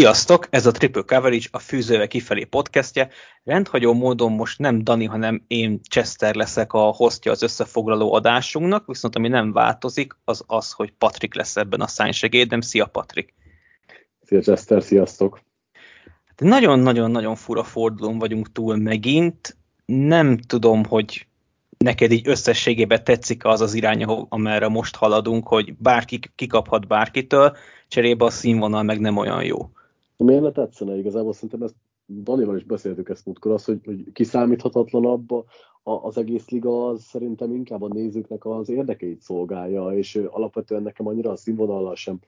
Sziasztok! Ez a Triple Coverage, a Fűzőve kifelé podcastje. Rendhagyó módon most nem Dani, hanem én Chester leszek a hostja az összefoglaló adásunknak, viszont ami nem változik, az az, hogy Patrik lesz ebben a szánysegédem. Szia Patrik! Szia Chester, sziasztok! Hát nagyon-nagyon-nagyon fura fordulón vagyunk túl megint. Nem tudom, hogy neked így összességében tetszik az az irány, amerre most haladunk, hogy bárki kikaphat bárkitől, cserébe a színvonal meg nem olyan jó. Miért ne tetszene igazából? Szerintem ezt Danival is beszéltük ezt múltkor, az, hogy, hogy kiszámíthatatlanabb az egész liga, az szerintem inkább a nézőknek az érdekeit szolgálja, és alapvetően nekem annyira a színvonallal sem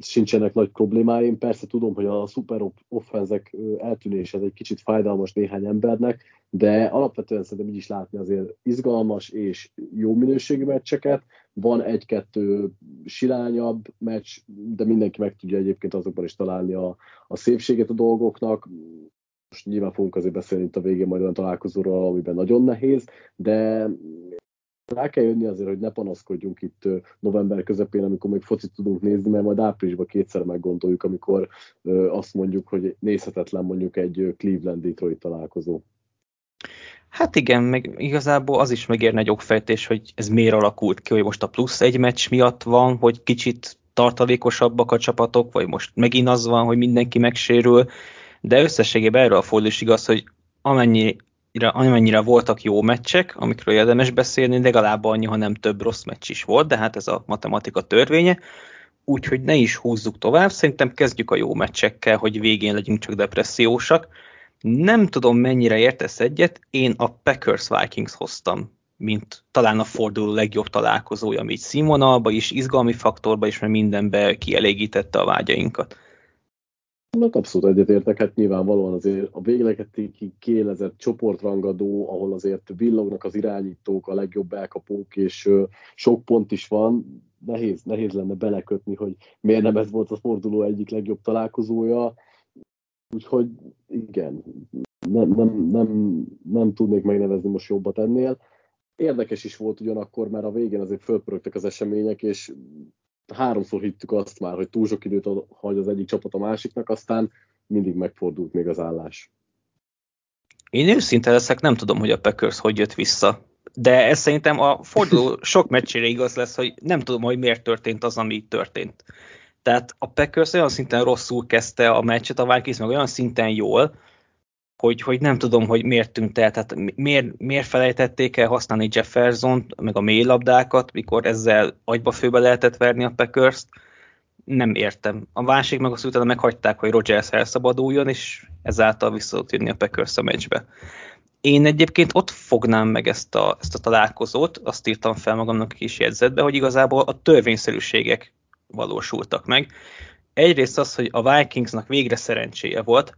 sincsenek nagy problémáim. Persze tudom, hogy a szuper offenzek eltűnése egy kicsit fájdalmas néhány embernek, de alapvetően szerintem így is látni azért izgalmas és jó minőségű meccseket. Van egy-kettő silányabb meccs, de mindenki meg tudja egyébként azokban is találni a, a szépséget a dolgoknak. Most nyilván fogunk azért beszélni itt a végén majd olyan találkozóról, amiben nagyon nehéz, de rá kell jönni azért, hogy ne panaszkodjunk itt november közepén, amikor még focit tudunk nézni, mert majd áprilisban kétszer meggondoljuk, amikor azt mondjuk, hogy nézhetetlen mondjuk egy Cleveland-Detroit találkozó. Hát igen, meg igazából az is megérne egy okfejtés, hogy ez miért alakult ki, hogy most a plusz egy meccs miatt van, hogy kicsit tartalékosabbak a csapatok, vagy most megint az van, hogy mindenki megsérül, de összességében erről a fordulás igaz, hogy amennyi amennyire voltak jó meccsek, amikről érdemes beszélni, legalább annyi, ha nem több rossz meccs is volt, de hát ez a matematika törvénye, úgyhogy ne is húzzuk tovább, szerintem kezdjük a jó meccsekkel, hogy végén legyünk csak depressziósak. Nem tudom, mennyire értesz egyet, én a Packers Vikings hoztam, mint talán a forduló legjobb találkozója, ami így színvonalba is, izgalmi faktorba is, mert mindenbe kielégítette a vágyainkat. Nak abszolút egyetértek, hát nyilvánvalóan azért a véglegetékig kélezett csoportrangadó, ahol azért villognak az irányítók, a legjobb elkapók, és sok pont is van, nehéz, nehéz lenne belekötni, hogy miért nem ez volt a forduló egyik legjobb találkozója. Úgyhogy igen, nem, nem, nem, nem tudnék megnevezni most jobbat ennél. Érdekes is volt ugyanakkor, mert a végén azért fölpörögtek az események, és háromszor hittük azt már, hogy túl sok időt hagy az egyik csapat a másiknak, aztán mindig megfordult még az állás. Én őszinte leszek, nem tudom, hogy a Packers hogy jött vissza. De ez szerintem a forduló sok meccsére igaz lesz, hogy nem tudom, hogy miért történt az, ami történt. Tehát a Packers olyan szinten rosszul kezdte a meccset, a Vikings meg olyan szinten jól, hogy, hogy nem tudom, hogy miért tűnt el, tehát miért, miért felejtették el használni jefferson meg a mély labdákat, mikor ezzel agyba főbe lehetett verni a packers nem értem. A másik meg azt utána meghagyták, hogy Rogers elszabaduljon, és ezáltal vissza jönni a Packers a meccsbe. Én egyébként ott fognám meg ezt a, ezt a találkozót, azt írtam fel magamnak a kis jegyzetbe, hogy igazából a törvényszerűségek valósultak meg. Egyrészt az, hogy a Vikingsnak végre szerencséje volt,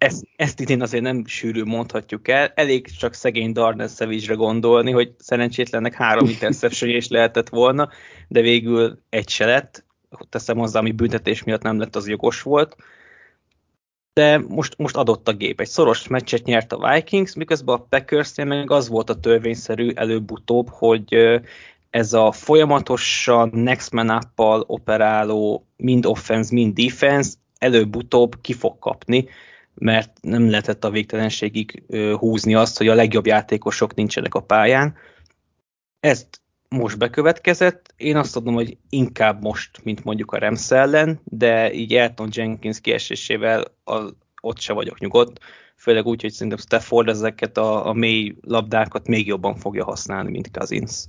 ezt, ezt idén azért nem sűrű mondhatjuk el. Elég csak szegény Darnell savage gondolni, hogy szerencsétlennek három interception is lehetett volna, de végül egy se lett. Teszem hozzá, ami büntetés miatt nem lett, az jogos volt. De most, most adott a gép. Egy szoros meccset nyert a Vikings, miközben a packers meg az volt a törvényszerű előbb-utóbb, hogy ez a folyamatosan next man up operáló mind offense, mind defense előbb-utóbb ki fog kapni, mert nem lehetett a végtelenségig húzni azt, hogy a legjobb játékosok nincsenek a pályán. Ezt most bekövetkezett. Én azt tudom, hogy inkább most, mint mondjuk a Rams ellen, de így Elton Jenkins kiesésével az, ott se vagyok nyugodt, főleg úgy, hogy szerintem Stafford ezeket a, a mély labdákat még jobban fogja használni, mint Cousins.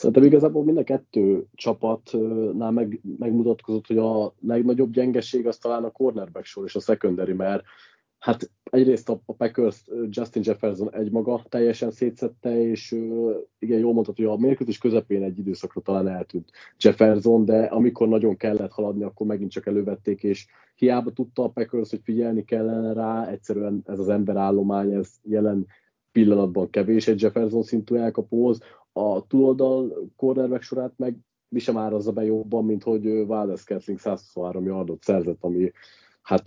Szerintem igazából mind a kettő csapatnál meg, megmutatkozott, hogy a legnagyobb gyengeség az talán a cornerback sor és a secondary, mert hát egyrészt a, a Packers Justin Jefferson egymaga teljesen szétszette, és igen, jól mondtad, hogy a mérkőzés közepén egy időszakra talán eltűnt Jefferson, de amikor nagyon kellett haladni, akkor megint csak elővették, és hiába tudta a Packers, hogy figyelni kellene rá, egyszerűen ez az emberállomány, ez jelen pillanatban kevés egy Jefferson szintű elkapóhoz, a túloldal cornerback sorát meg mi sem árazza be jobban, mint hogy Valdez Kessling 123 yardot szerzett, ami hát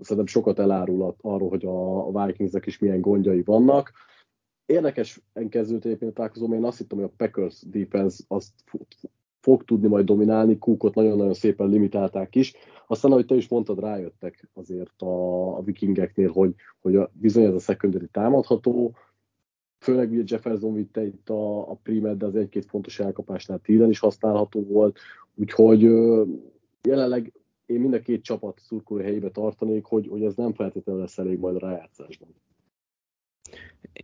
szerintem sokat elárul arról, hogy a Vikingsnek is milyen gondjai vannak. Érdekes kezdődött egyébként a találkozó, én azt hittem, hogy a Packers defense azt fog tudni majd dominálni, Cookot nagyon-nagyon szépen limitálták is. Aztán, ahogy te is mondtad, rájöttek azért a, a vikingeknél, hogy, hogy a, bizony ez a secondary támadható, főleg ugye Jefferson vitte itt a, a primet, de az egy-két fontos elkapásnál tízen is használható volt, úgyhogy jelenleg én mind a két csapat szurkoló helyébe tartanék, hogy, hogy ez nem feltétlenül lesz elég majd a rájátszásban.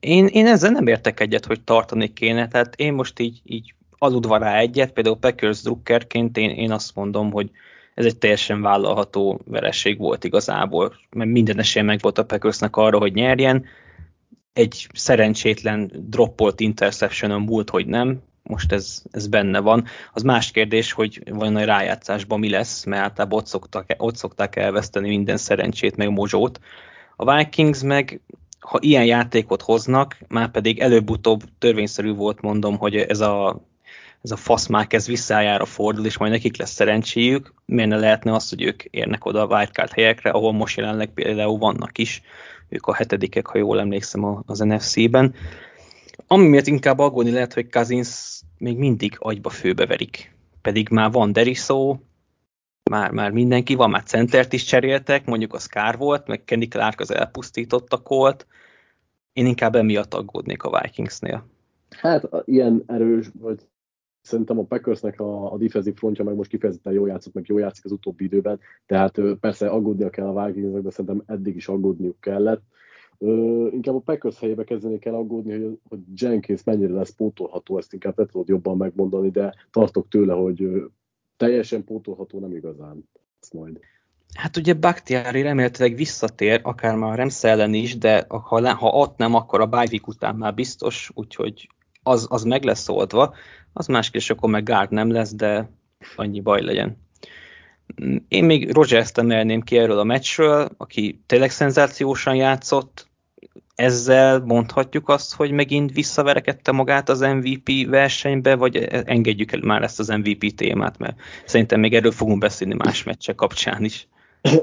Én, én ezzel nem értek egyet, hogy tartani kéne, tehát én most így, így aludva rá egyet, például Packers drukkerként én, én azt mondom, hogy ez egy teljesen vállalható vereség volt igazából, mert minden esély meg volt a Packersnek arra, hogy nyerjen. Egy szerencsétlen droppolt interception múlt, hogy nem, most ez, ez benne van. Az más kérdés, hogy vajon a rájátszásban mi lesz, mert általában ott szoktak, ott szokták elveszteni minden szerencsét, meg mozsót. A Vikings meg, ha ilyen játékot hoznak, már pedig előbb-utóbb törvényszerű volt, mondom, hogy ez a ez a faszmák ez a fordul, és majd nekik lesz szerencséjük, miért ne lehetne az, hogy ők érnek oda a wildcard helyekre, ahol most jelenleg például vannak is, ők a hetedikek, ha jól emlékszem az NFC-ben. Ami miatt inkább aggódni lehet, hogy Kazins még mindig agyba főbeverik. Pedig már van Derisó, már, már mindenki van, már centert is cseréltek, mondjuk az kár volt, meg Kenny Clark az elpusztította kolt. Én inkább emiatt aggódnék a Vikingsnél. Hát ilyen erős, vagy szerintem a Packersnek a, a defensive frontja meg most kifejezetten jól játszott, meg jól játszik az utóbbi időben, tehát persze aggódnia kell a Vikingsnek, de szerintem eddig is aggódniuk kellett. Ö, inkább a Packers helyébe kezdenék el aggódni, hogy, hogy Jenkins mennyire lesz pótolható, ezt inkább te tudod jobban megmondani, de tartok tőle, hogy teljesen pótolható nem igazán lesz majd. Hát ugye Bakhtiari remélhetőleg visszatér, akár már a Remsz ellen is, de ha, ha ott nem, akkor a Bajvik után már biztos, úgyhogy az, az meg lesz oldva. Az más kérdés, akkor meg Gard nem lesz, de annyi baj legyen. Én még Rogers-t emelném ki erről a meccsről, aki tényleg szenzációsan játszott, ezzel mondhatjuk azt, hogy megint visszaverekedte magát az MVP versenybe, vagy engedjük el már ezt az MVP témát, mert szerintem még erről fogunk beszélni más meccsek kapcsán is.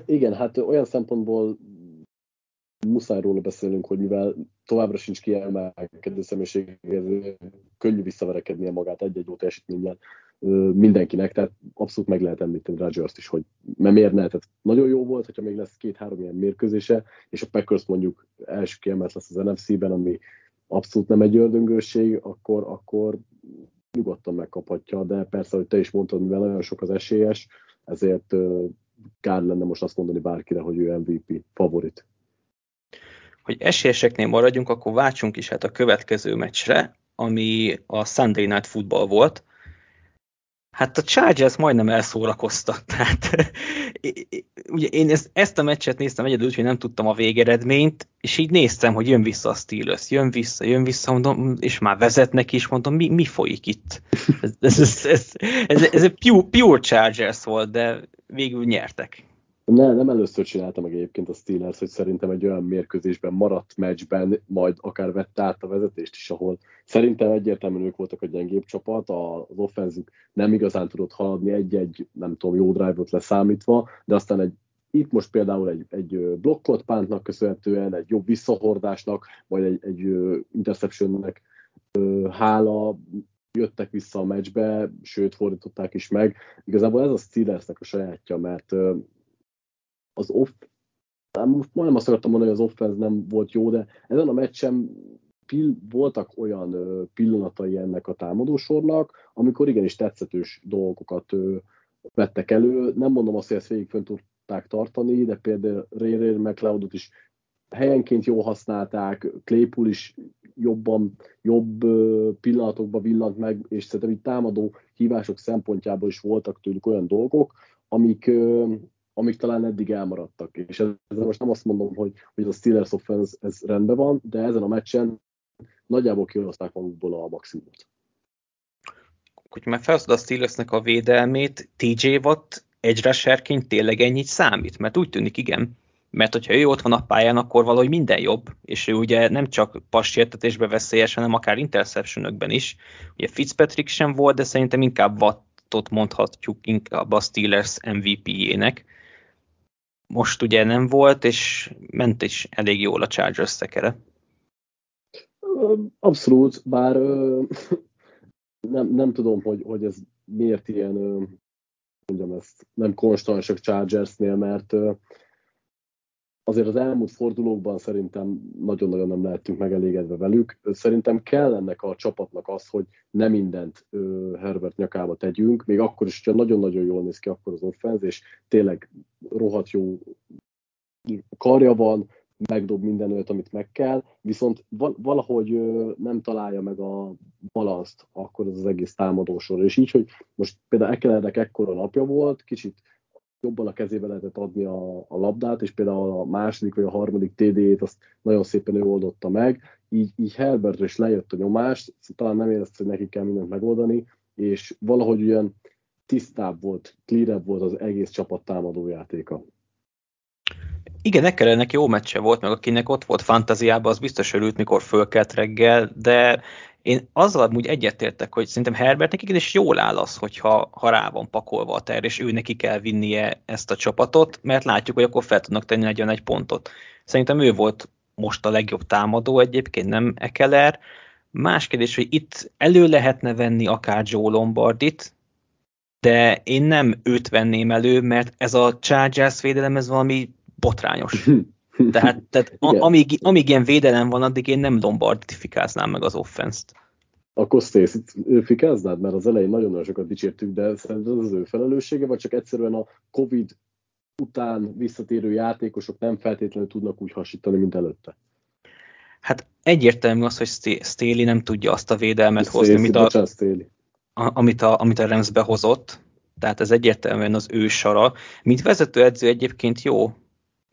Igen, hát olyan szempontból muszáj róla beszélnünk, hogy mivel továbbra sincs kiemelkedő személyiség, könnyű visszaverekednie magát egy-egy jó teljesítménnyel mindenkinek, tehát abszolút meg lehet említeni Rodgers-t is, hogy mert miért ne, tehát nagyon jó volt, hogyha még lesz két-három ilyen mérkőzése, és a Packers mondjuk első kiemelt lesz az NFC-ben, ami abszolút nem egy ördöngőség, akkor, akkor nyugodtan megkaphatja, de persze, hogy te is mondtad, mivel nagyon sok az esélyes, ezért kár lenne most azt mondani bárkire, hogy ő MVP favorit hogy esélyeseknél maradjunk, akkor váltsunk is hát a következő meccsre, ami a Sunday Night Football volt. Hát a Chargers majdnem elszórakozta. Tehát, ugye én ezt, ezt a meccset néztem egyedül, hogy nem tudtam a végeredményt, és így néztem, hogy jön vissza a Steelers, jön vissza, jön vissza, mondom, és már vezetnek is, mondom, mi, mi folyik itt? Ez, ez, ez, ez, ez, ez egy pure, pure Chargers volt, de végül nyertek. Ne, nem először csinálta meg egyébként a Steelers, hogy szerintem egy olyan mérkőzésben maradt meccsben, majd akár vette át a vezetést is, ahol szerintem egyértelműen ők voltak a gyengébb csapat, az offenzük nem igazán tudott haladni egy-egy, nem tudom, jó drive-ot leszámítva, de aztán egy itt most például egy, egy blokkot pántnak köszönhetően, egy jobb visszahordásnak, vagy egy, egy interceptionnek hála jöttek vissza a meccsbe, sőt fordították is meg. Igazából ez a Steelersnek a sajátja, mert az off, most majdnem azt akartam mondani, hogy az offense nem volt jó, de ezen a meccsen pill, voltak olyan pillanatai ennek a támadósornak, amikor igenis tetszetős dolgokat vettek elő. Nem mondom azt, hogy ezt végig fönn tudták tartani, de például Ray Ray McLeodot is helyenként jól használták, Claypool is jobban, jobb pillanatokban villant meg, és szerintem itt támadó hívások szempontjából is voltak tőlük olyan dolgok, amik, amik talán eddig elmaradtak. És ezzel most nem azt mondom, hogy, hogy a Steelers offense ez rendben van, de ezen a meccsen nagyjából kihozták magukból a maximumot. Hogy már a Steelersnek a védelmét, TJ Watt egy rusherként tényleg ennyit számít? Mert úgy tűnik, igen. Mert hogyha ő ott van a pályán, akkor valahogy minden jobb, és ő ugye nem csak passértetésbe veszélyes, hanem akár interceptionökben is. Ugye Fitzpatrick sem volt, de szerintem inkább Wattot mondhatjuk inkább a Steelers MVP-jének most ugye nem volt, és ment is elég jól a Chargers szekere. Abszolút, bár nem, nem tudom, hogy, hogy ez miért ilyen, mondjam ezt, nem konstansak Chargersnél, mert azért az elmúlt fordulókban szerintem nagyon-nagyon nem lehetünk megelégedve velük. Szerintem kell ennek a csapatnak az, hogy nem mindent Herbert nyakába tegyünk, még akkor is, hogyha nagyon-nagyon jól néz ki akkor az offenz, és tényleg rohadt jó karja van, megdob minden olyat, amit meg kell, viszont valahogy nem találja meg a balanszt akkor ez az egész támadósor. És így, hogy most például Ekelernek ekkora napja volt, kicsit jobban a kezébe lehetett adni a, a labdát, és például a második vagy a harmadik TD-ét azt nagyon szépen ő oldotta meg, így, így Herbertre is lejött a nyomás, talán nem érezte, hogy neki kell mindent megoldani, és valahogy olyan tisztább volt, clearebb volt az egész csapat támadójátéka. Igen, Ekelernek jó meccse volt, meg akinek ott volt fantáziában, az biztos örült, mikor fölkelt reggel, de én azzal amúgy egyetértek, hogy szerintem Herbertnek igenis jól áll az, hogyha ha rá van pakolva a ter, és ő neki kell vinnie ezt a csapatot, mert látjuk, hogy akkor fel tudnak tenni nagyon egy pontot. Szerintem ő volt most a legjobb támadó egyébként, nem Ekeler. Más kérdés, hogy itt elő lehetne venni akár Joe Lombardit, de én nem őt venném elő, mert ez a Chargers védelem, ez valami botrányos. Tehát, tehát a, amíg, amíg ilyen védelem van, addig én nem lombardifikáznám meg az offenszt. Akkor stacy fikáznád? Mert az elején nagyon-nagyon sokat dicsértük, de szerinted az ő felelőssége, vagy csak egyszerűen a Covid után visszatérő játékosok nem feltétlenül tudnak úgy hasítani, mint előtte? Hát egyértelmű az, hogy Staley nem tudja azt a védelmet Stacey, hozni, amit a, a, amit a, amit a Rams behozott, tehát ez egyértelműen az ő sara. Mint vezetőedző egyébként jó,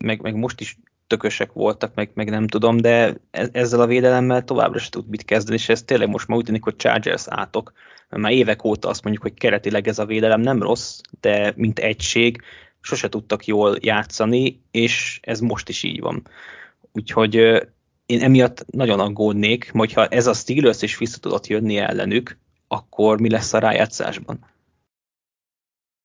meg, meg most is tökösek voltak, meg, meg nem tudom, de e, ezzel a védelemmel továbbra sem tud mit kezdeni, és ez tényleg most már úgy tűnik, hogy Chargers átok, már évek óta azt mondjuk, hogy keretileg ez a védelem nem rossz, de mint egység sose tudtak jól játszani, és ez most is így van. Úgyhogy én emiatt nagyon aggódnék, hogyha ez a Steelers is vissza tudott jönni ellenük, akkor mi lesz a rájátszásban?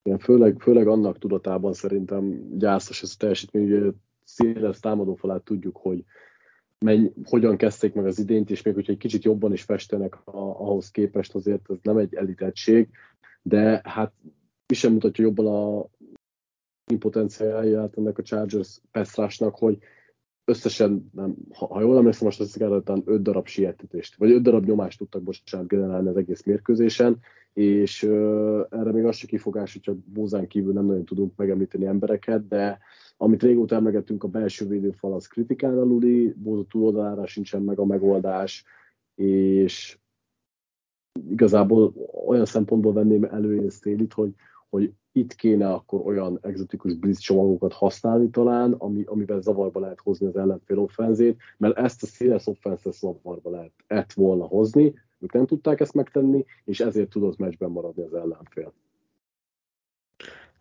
Igen, főleg, főleg annak tudatában szerintem gyászos ez a teljesítmény, széles támadófalát tudjuk, hogy menny, hogyan kezdték meg az idént, és még hogyha egy kicsit jobban is festenek a, ahhoz képest, azért ez nem egy elitettség, de hát is sem mutatja jobban a impotenciáját ennek a Chargers Pestrásnak, hogy összesen, nem, ha, ha jól emlékszem, most azt talán 5 darab sietetést, vagy 5 darab nyomást tudtak bocsánat generálni az egész mérkőzésen, és uh, erre még az se kifogás, hogy csak Bózán kívül nem nagyon tudunk megemlíteni embereket, de amit régóta emlegettünk, a belső védőfal az kritikán aluli, Bóza túloldalára sincsen meg a megoldás, és igazából olyan szempontból venném elő én Stélit, hogy, hogy itt kéne akkor olyan exotikus blitz csomagokat használni talán, ami, amivel zavarba lehet hozni az ellenfél offenzét, mert ezt a széles offenszet zavarba lehet ett volna hozni, ők nem tudták ezt megtenni, és ezért tudott meccsben maradni az ellenfél.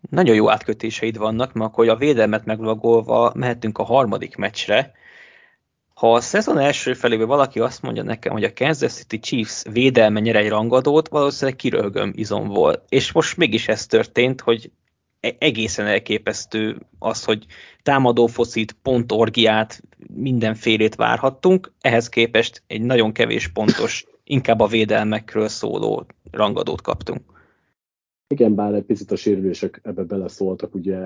Nagyon jó átkötéseid vannak, mert akkor a védelmet megvagolva mehetünk a harmadik meccsre. Ha a szezon első felében valaki azt mondja nekem, hogy a Kansas City Chiefs védelme nyer egy rangadót, valószínűleg kiröhögöm izomból. És most mégis ez történt, hogy e- egészen elképesztő az, hogy támadó foszit, pontorgiát, mindenfélét várhattunk, ehhez képest egy nagyon kevés pontos, inkább a védelmekről szóló rangadót kaptunk. Igen, bár egy picit a sérülések ebbe beleszóltak, ugye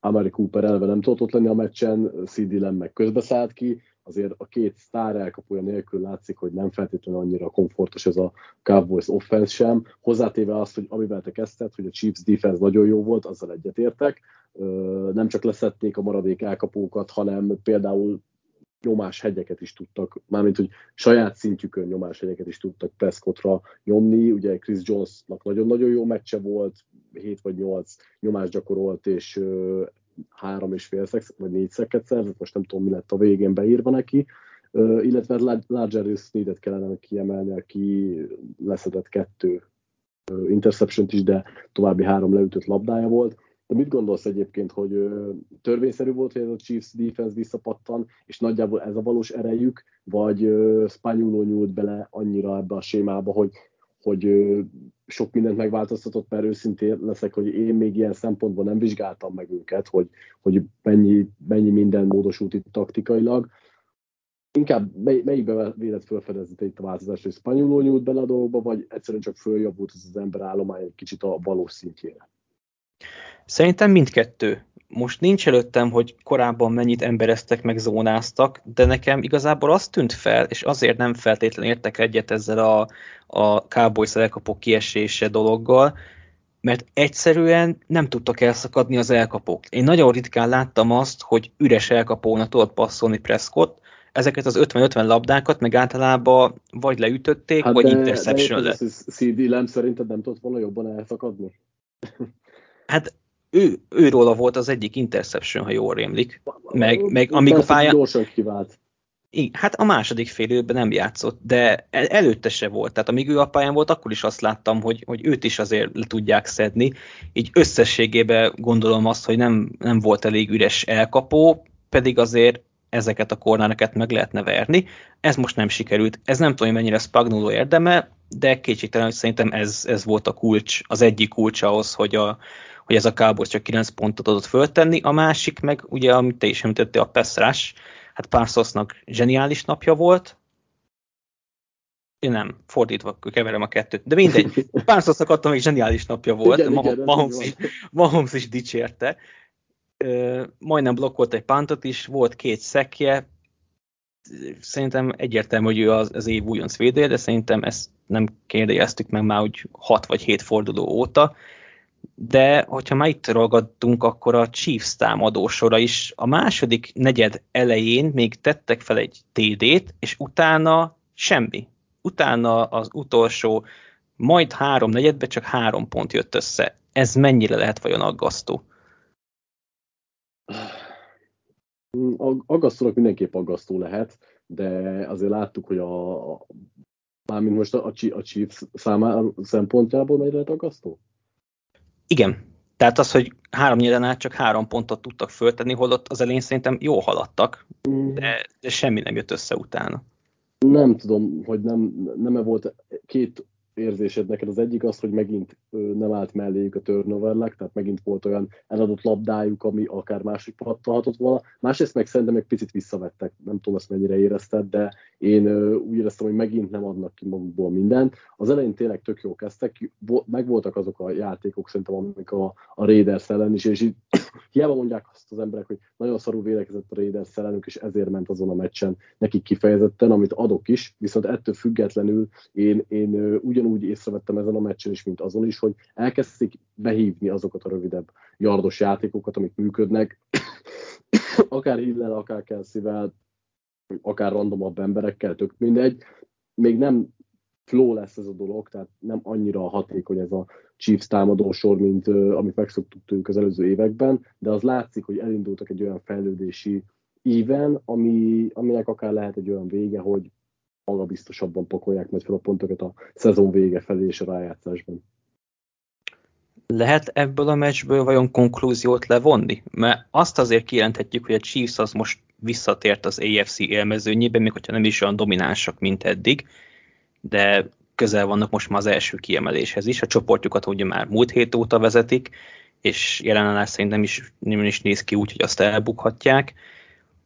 Amari Cooper elve nem tudott ott lenni a meccsen, CD Lamb meg közbeszállt ki, azért a két sztár elkapója nélkül látszik, hogy nem feltétlenül annyira komfortos ez a Cowboys offense sem. Hozzátéve azt, hogy amivel te kezdted, hogy a Chiefs defense nagyon jó volt, azzal egyetértek. Nem csak leszették a maradék elkapókat, hanem például nyomás hegyeket is tudtak, mármint, hogy saját szintjükön nyomás hegyeket is tudtak Prescottra nyomni, ugye Chris Jonesnak nagyon-nagyon jó meccse volt, 7 vagy 8 nyomást gyakorolt, és uh, három és fél szek, vagy négy szeket szerzett, most nem tudom, mi lett a végén beírva neki, uh, illetve Larger Sneedet kellene kiemelni, aki leszedett kettő interception is, de további három leütött labdája volt. De mit gondolsz egyébként, hogy törvényszerű volt, hogy ez a Chiefs defense visszapattan, és nagyjából ez a valós erejük, vagy Spanyoló nyúlt bele annyira ebbe a sémába, hogy, hogy sok mindent megváltoztatott, mert őszintén leszek, hogy én még ilyen szempontból nem vizsgáltam meg őket, hogy, hogy mennyi, mennyi minden módosult itt taktikailag. inkább mely, melyikbe vélet felfedezni itt a változás, hogy Spanyoló nyújt bele a dolgokba, vagy egyszerűen csak följavult az, az ember állomány egy kicsit a valós szintjére? Szerintem mindkettő. Most nincs előttem, hogy korábban mennyit embereztek, meg zónáztak, de nekem igazából azt tűnt fel, és azért nem feltétlenül értek egyet ezzel a, a Cowboys elkapok kiesése dologgal, mert egyszerűen nem tudtak elszakadni az elkapók. Én nagyon ritkán láttam azt, hogy üres elkapónak tudott passzolni Prescott, ezeket az 50-50 labdákat meg általában vagy leütötték, hát vagy interception de CD Lamb szerinted nem tudott volna jobban elszakadni? Hát ő, őróla volt az egyik interception, ha jól rémlik. Meg, meg amíg a pályán... Gyorsan kivált. Hát a második fél időben nem játszott, de előtte se volt. Tehát amíg ő a pályán volt, akkor is azt láttam, hogy, hogy őt is azért le tudják szedni. Így összességében gondolom azt, hogy nem, nem volt elég üres elkapó, pedig azért ezeket a kornáreket meg lehetne verni. Ez most nem sikerült. Ez nem tudom, hogy mennyire Spagnolo érdeme, de kétségtelen, hogy szerintem ez, ez volt a kulcs, az egyik kulcs ahhoz, hogy, a, hogy ez a Cowboys csak 9 pontot adott föltenni. A másik meg, ugye, amit te is említettél, a pass rush, hát Parsonsnak zseniális napja volt, én nem, fordítva keverem a kettőt. De mindegy, Parsonsnak adtam, hogy zseniális napja volt, igen, Mahomes, igen, Mahomes, is, Mahomes is dicsérte. majdnem blokkolt egy pántot is, volt két szekje, szerintem egyértelmű, hogy ő az, az év újonc védője, de szerintem ezt nem kérdeztük meg már úgy 6 vagy 7 forduló óta de hogyha már itt ragadtunk, akkor a Chiefs támadósora is a második negyed elején még tettek fel egy TD-t, és utána semmi. Utána az utolsó majd három negyedbe csak három pont jött össze. Ez mennyire lehet vajon aggasztó? Aggasztónak mindenképp aggasztó lehet, de azért láttuk, hogy a, mármint most a, a Chiefs számára szempontjából mennyire lehet aggasztó? Igen, tehát az, hogy három nyilván át csak három pontot tudtak föltenni, holott az elején szerintem jól haladtak, mm. de, de semmi nem jött össze utána. Nem tudom, hogy nem, nem -e volt két érzésed neked. Az egyik az, hogy megint nem állt melléjük a turnover tehát megint volt olyan eladott labdájuk, ami akár másik pattalhatott volna. Másrészt meg szerintem egy picit visszavettek, nem tudom azt mennyire érezted, de én úgy éreztem, hogy megint nem adnak ki magukból mindent. Az elején tényleg tök jó kezdtek, megvoltak azok a játékok szerintem, amik a, a Raiders ellen is, és így hiába mondják azt az emberek, hogy nagyon szarú védekezett a Raiders ellenük, és ezért ment azon a meccsen nekik kifejezetten, amit adok is, viszont ettől függetlenül én, én ugyanúgy észrevettem ezen a meccsen is, mint azon is, hogy elkezdték behívni azokat a rövidebb yardos játékokat, amik működnek, akár Hillel, akár Kelsey-vel, akár randomabb emberekkel, tök mindegy. Még nem flow lesz ez a dolog, tehát nem annyira hatékony ez a Chiefs támadósor, mint uh, amit megszoktuk tőlük az előző években, de az látszik, hogy elindultak egy olyan fejlődési íven, ami, aminek akár lehet egy olyan vége, hogy magabiztosabban pakolják majd fel a pontokat a szezon vége felé és a rájátszásban. Lehet ebből a meccsből vajon konklúziót levonni? Mert azt azért kijelenthetjük, hogy a Chiefs az most visszatért az AFC élmezőnyébe, még hogyha nem is olyan dominánsak, mint eddig, de közel vannak most már az első kiemeléshez is. A csoportjukat ugye már múlt hét óta vezetik, és jelenállás szerintem is, nem is néz ki úgy, hogy azt elbukhatják.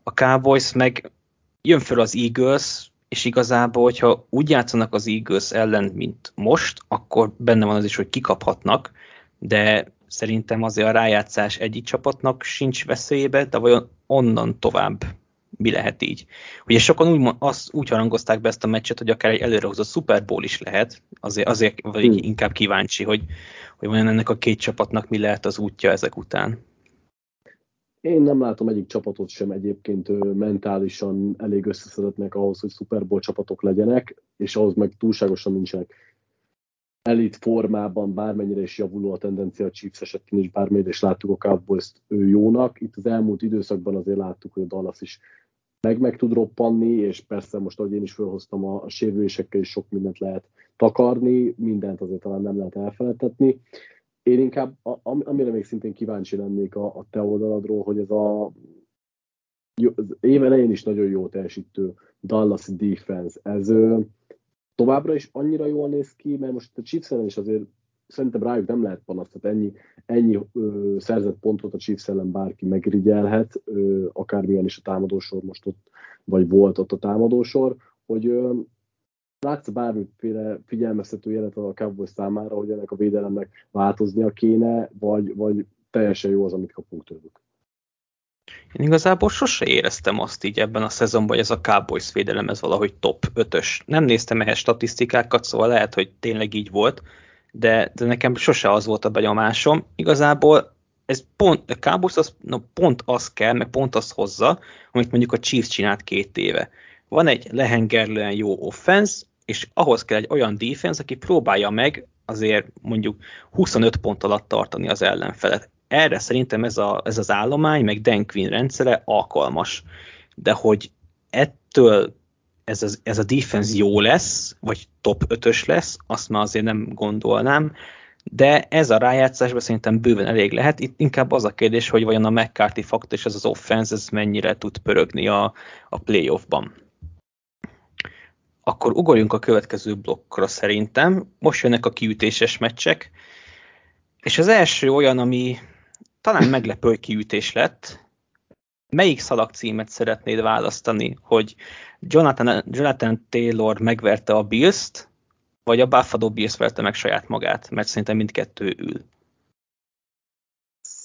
A Cowboys meg jön föl az Eagles, és igazából, hogyha úgy játszanak az Eagles ellen, mint most, akkor benne van az is, hogy kikaphatnak, de szerintem azért a rájátszás egyik csapatnak sincs veszélybe, de vajon onnan tovább mi lehet így. Ugye sokan úgy, az, úgy harangozták be ezt a meccset, hogy akár egy előrehozott Super Bowl is lehet, azért, azért vagy hmm. inkább kíváncsi, hogy, hogy vajon ennek a két csapatnak mi lehet az útja ezek után. Én nem látom egyik csapatot sem egyébként mentálisan elég összeszedettnek ahhoz, hogy Super csapatok legyenek, és ahhoz meg túlságosan nincsenek elit formában, bármennyire is javuló a tendencia a Chiefs esetén is, bármennyire is láttuk a cowboys jónak. Itt az elmúlt időszakban azért láttuk, hogy a Dallas is meg meg tud roppanni, és persze most, ahogy én is felhoztam, a, a sérülésekkel is sok mindent lehet takarni, mindent azért talán nem lehet elfelejtetni. Én inkább, amire még szintén kíváncsi lennék a, a te oldaladról, hogy ez a az év elején is nagyon jó teljesítő Dallas defense, ez továbbra is annyira jól néz ki, mert most a Chiefs is azért szerintem rájuk nem lehet panasz, tehát ennyi, ennyi ö, szerzett pontot a Chiefs bárki megrigyelhet, ö, akármilyen is a támadósor most ott, vagy volt ott a támadósor, hogy ö, látsz bármiféle figyelmeztető jelet a Cowboys számára, hogy ennek a védelemnek változnia kéne, vagy, vagy teljesen jó az, amit kapunk tőlük. Én igazából sose éreztem azt így ebben a szezonban, hogy ez a Cowboys védelem ez valahogy top 5-ös. Nem néztem ehhez statisztikákat, szóval lehet, hogy tényleg így volt, de, de nekem sose az volt a benyomásom. Igazából ez pont, a Cowboys az, no, pont az kell, meg pont az hozza, amit mondjuk a Chiefs csinált két éve. Van egy lehengerlően jó offense, és ahhoz kell egy olyan defense, aki próbálja meg azért mondjuk 25 pont alatt tartani az ellenfelet. Erre szerintem ez, a, ez az állomány, meg Dan Quinn rendszere alkalmas. De hogy ettől ez, az, ez a defense jó lesz, vagy top 5-ös lesz, azt már azért nem gondolnám, de ez a rájátszásban szerintem bőven elég lehet. Itt inkább az a kérdés, hogy vajon a McCarthy faktor és ez az offense ez mennyire tud pörögni a, a playoffban. Akkor ugorjunk a következő blokkra szerintem. Most jönnek a kiütéses meccsek, és az első olyan, ami talán meglepő, hogy kiütés lett. Melyik szalagcímet szeretnéd választani, hogy Jonathan, Jonathan Taylor megverte a Bills-t, vagy a Buffalo Bills verte meg saját magát, mert szerintem mindkettő ül.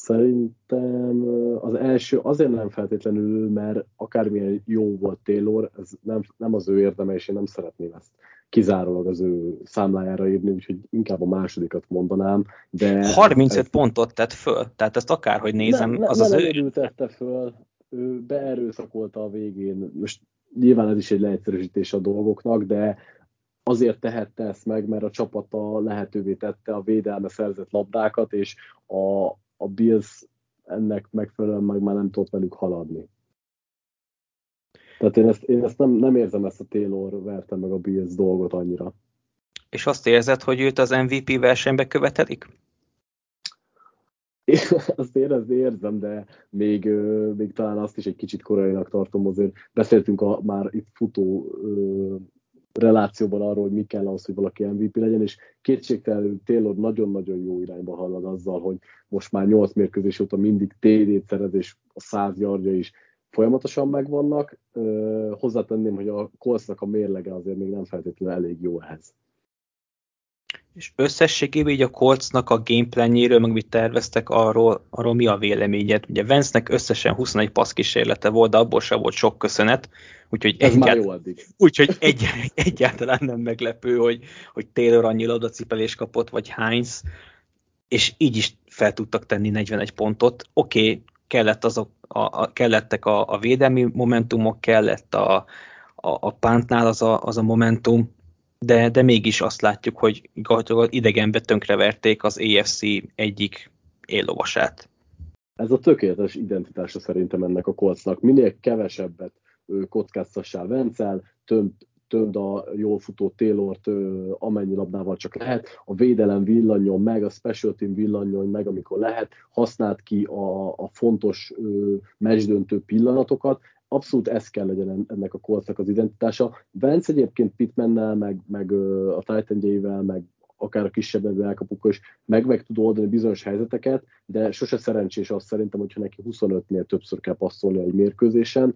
Szerintem az első azért nem feltétlenül, mert akármilyen jó volt Taylor, ez nem, nem az ő érdeme, és én nem szeretném ezt kizárólag az ő számlájára írni, úgyhogy inkább a másodikat mondanám. De 35 ez, pontot tett föl, tehát ezt akárhogy nézem, ne, ne, az ne az ő... tette föl, ő beerőszakolta a végén, most nyilván ez is egy leegyszerűsítés a dolgoknak, de azért tehette ezt meg, mert a csapata lehetővé tette a védelme szerzett labdákat, és a, a Bills ennek megfelelően meg már nem tudott velük haladni. Tehát én ezt, én ezt nem, nem érzem ezt a Taylor verte meg a Bills dolgot annyira. És azt érzed, hogy őt az MVP versenybe követelik? Én azt érezni érzem, de még, még talán azt is egy kicsit korainak tartom, azért beszéltünk a már itt futó relációban arról, hogy mi kell ahhoz, hogy valaki MVP legyen, és kétségtelenül Taylor nagyon-nagyon jó irányba halad azzal, hogy most már 8 mérkőzés óta mindig TD-t szerez, és a 100 yardja is folyamatosan megvannak. Hozzátenném, hogy a Coltsnak a mérlege azért még nem feltétlenül elég jó ehhez. És összességében így a Coltsnak a gameplanjéről, meg mit terveztek, arról, arról mi a véleményed? Ugye Vance-nek összesen 21 passz kísérlete volt, de abból sem volt sok köszönet, úgyhogy, egyált, úgyhogy egy, egyáltalán nem meglepő, hogy, hogy Taylor annyi labdacipelés kapott, vagy Heinz, és így is fel tudtak tenni 41 pontot. Oké, okay, kellett azok, a, a, kellettek a, a védelmi momentumok, kellett a, a, a pántnál az a, az a momentum, de, de mégis azt látjuk, hogy gyakorlatilag idegenbe tönkreverték az EFC egyik éllovasát. Ez a tökéletes identitása szerintem ennek a kolcnak. Minél kevesebbet kockáztassál Vencel, több, több a jól futó Taylort amennyi labdával csak lehet, a védelem villanyon meg, a special team villanyon meg, amikor lehet, használt ki a, a fontos meccsdöntő pillanatokat, abszolút ez kell legyen ennek a kolcnak az identitása. Vence egyébként Pittmannel, meg, meg a titan meg akár a kisebb elkapukkal is meg, meg tud oldani bizonyos helyzeteket, de sose szerencsés azt szerintem, hogyha neki 25-nél többször kell passzolni egy mérkőzésen.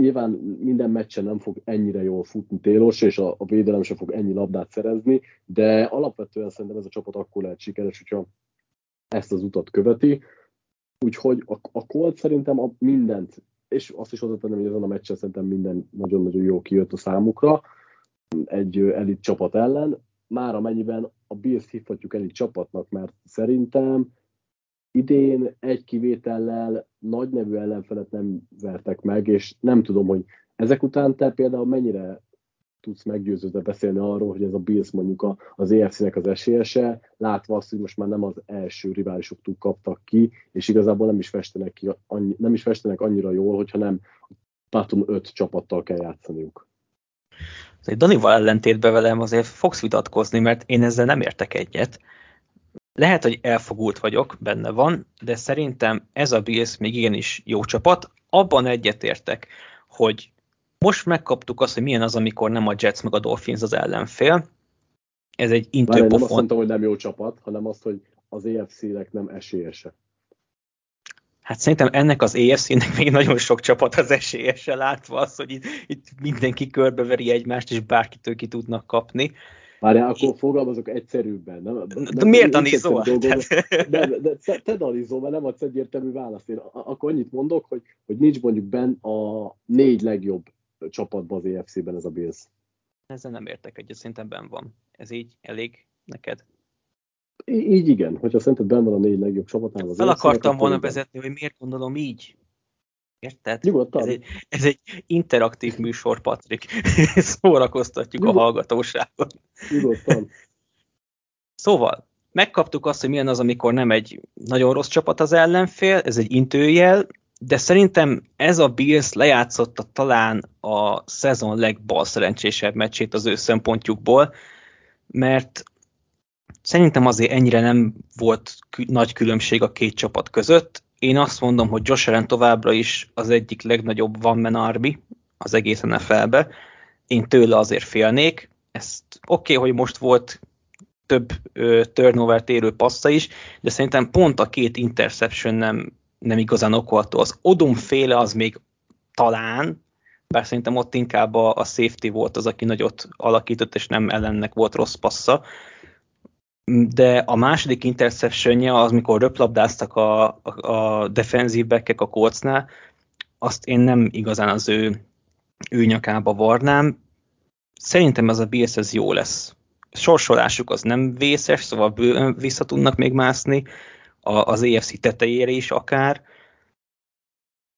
Nyilván minden meccsen nem fog ennyire jól futni Télos, és a, a védelem sem fog ennyi labdát szerezni, de alapvetően szerintem ez a csapat akkor lehet sikeres, hogyha ezt az utat követi. Úgyhogy a, a Colt szerintem a mindent és azt is hozzátennem, hogy ezen a meccsen szerintem minden nagyon-nagyon jó kijött a számukra egy elit csapat ellen. Már amennyiben a Bills hívhatjuk elit csapatnak, mert szerintem idén egy kivétellel nagy nevű ellenfelet nem vertek meg, és nem tudom, hogy ezek után te például mennyire tudsz meggyőződve beszélni arról, hogy ez a Bills mondjuk az EFC-nek az esélyese, látva azt, hogy most már nem az első riválisoktól kaptak ki, és igazából nem is festenek, ki, annyi, nem is festenek annyira jól, hogyha nem Tatum 5 csapattal kell játszaniuk. Egy Danival ellentétben velem azért fogsz vitatkozni, mert én ezzel nem értek egyet. Lehet, hogy elfogult vagyok, benne van, de szerintem ez a Bills még igenis jó csapat. Abban egyetértek, hogy most megkaptuk azt, hogy milyen az, amikor nem a Jets meg a Dolphins az ellenfél, ez egy intő Várj, nem azt mondtam, hogy nem jó csapat, hanem azt, hogy az EFC-nek nem esélyese. Hát szerintem ennek az EFC-nek még nagyon sok csapat az esélyese látva az, hogy itt, itt mindenki körbeveri egymást, és bárkitől ki tudnak kapni. Várjál, akkor fogalmazok egyszerűbben. Nem, nem, de miért anizol? De, de, de te, te anizol, mert nem adsz egyértelmű választ. Én akkor annyit mondok, hogy, hogy nincs mondjuk benn a négy legjobb csapatban az EFC-ben ez a Bills. Ezzel nem értek egyet, szerintem benn van. Ez így elég neked? Így igen, hogyha szerinted benn van a négy legjobb csapatában. Fel akartam volna vezetni, hogy miért gondolom így. Érted? Nyugodtan. Ez egy, ez egy interaktív műsor, Patrik. Szórakoztatjuk Nyugod... a hallgatóságot. Nyugodtan. Szóval, megkaptuk azt, hogy milyen az, amikor nem egy nagyon rossz csapat az ellenfél, ez egy intőjel, de szerintem ez a Bills lejátszotta talán a szezon legbalszerencsésebb meccsét az ő szempontjukból, mert szerintem azért ennyire nem volt nagy különbség a két csapat között. Én azt mondom, hogy Josh Allen továbbra is az egyik legnagyobb van man army az egész NFL-be. Én tőle azért félnék. Ezt oké, okay, hogy most volt több turnover érő passza is, de szerintem pont a két interception nem, nem igazán okolható. Az Odom féle az még talán, bár szerintem ott inkább a, a safety volt az, aki nagyot alakított, és nem ellennek volt rossz passza, de a második interceptionje az, mikor röplabdáztak a, a, a defensív backek a kócnál, azt én nem igazán az ő, ő nyakába varnám. Szerintem ez a Bills ez jó lesz. Sorsolásuk az nem vészes, szóval bőven vissza tudnak még mászni az EFC tetejére is akár.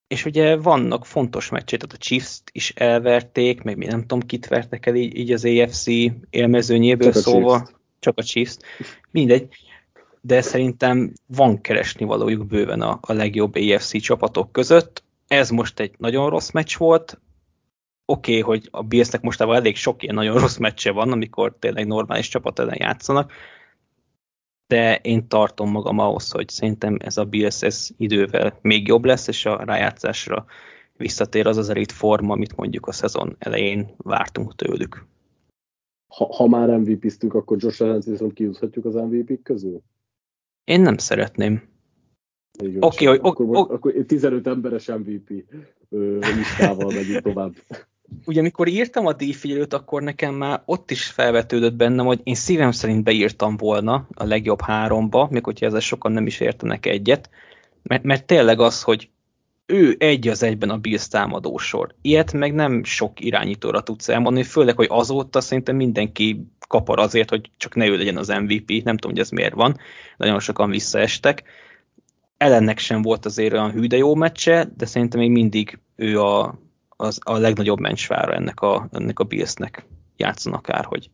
És ugye vannak fontos meccsét, tehát a Chiefs-t is elverték, meg mi nem tudom, kit vertek el így, így az EFC élmezőnyéből, szóval. Chiefs csak a Chiefs, mindegy, de szerintem van keresni valójuk bőven a, a legjobb AFC csapatok között. Ez most egy nagyon rossz meccs volt, oké, okay, hogy a Billsnek mostában elég sok ilyen nagyon rossz meccse van, amikor tényleg normális csapat ellen játszanak, de én tartom magam ahhoz, hogy szerintem ez a Bills ez idővel még jobb lesz, és a rájátszásra visszatér az az elit forma, amit mondjuk a szezon elején vártunk tőlük ha, ha már MVP-ztünk, akkor Josh allen viszont kiúzhatjuk az MVP-k közül? Én nem szeretném. Oké, okay, hogy... Akkor, ok, akkor 15 emberes MVP listával megyünk tovább. Ugye, amikor írtam a díjfigyelőt, akkor nekem már ott is felvetődött bennem, hogy én szívem szerint beírtam volna a legjobb háromba, még hogyha ezzel sokan nem is értenek egyet, mert, mert tényleg az, hogy ő egy az egyben a Bills támadósor. Ilyet meg nem sok irányítóra tudsz elmondani, főleg, hogy azóta szerintem mindenki kapar azért, hogy csak ne ő legyen az MVP, nem tudom, hogy ez miért van, nagyon sokan visszaestek. Ellennek sem volt azért olyan hű, de jó meccse, de szerintem még mindig ő a, az, a legnagyobb mencsvára ennek a, ennek a Billsnek játszon akárhogy.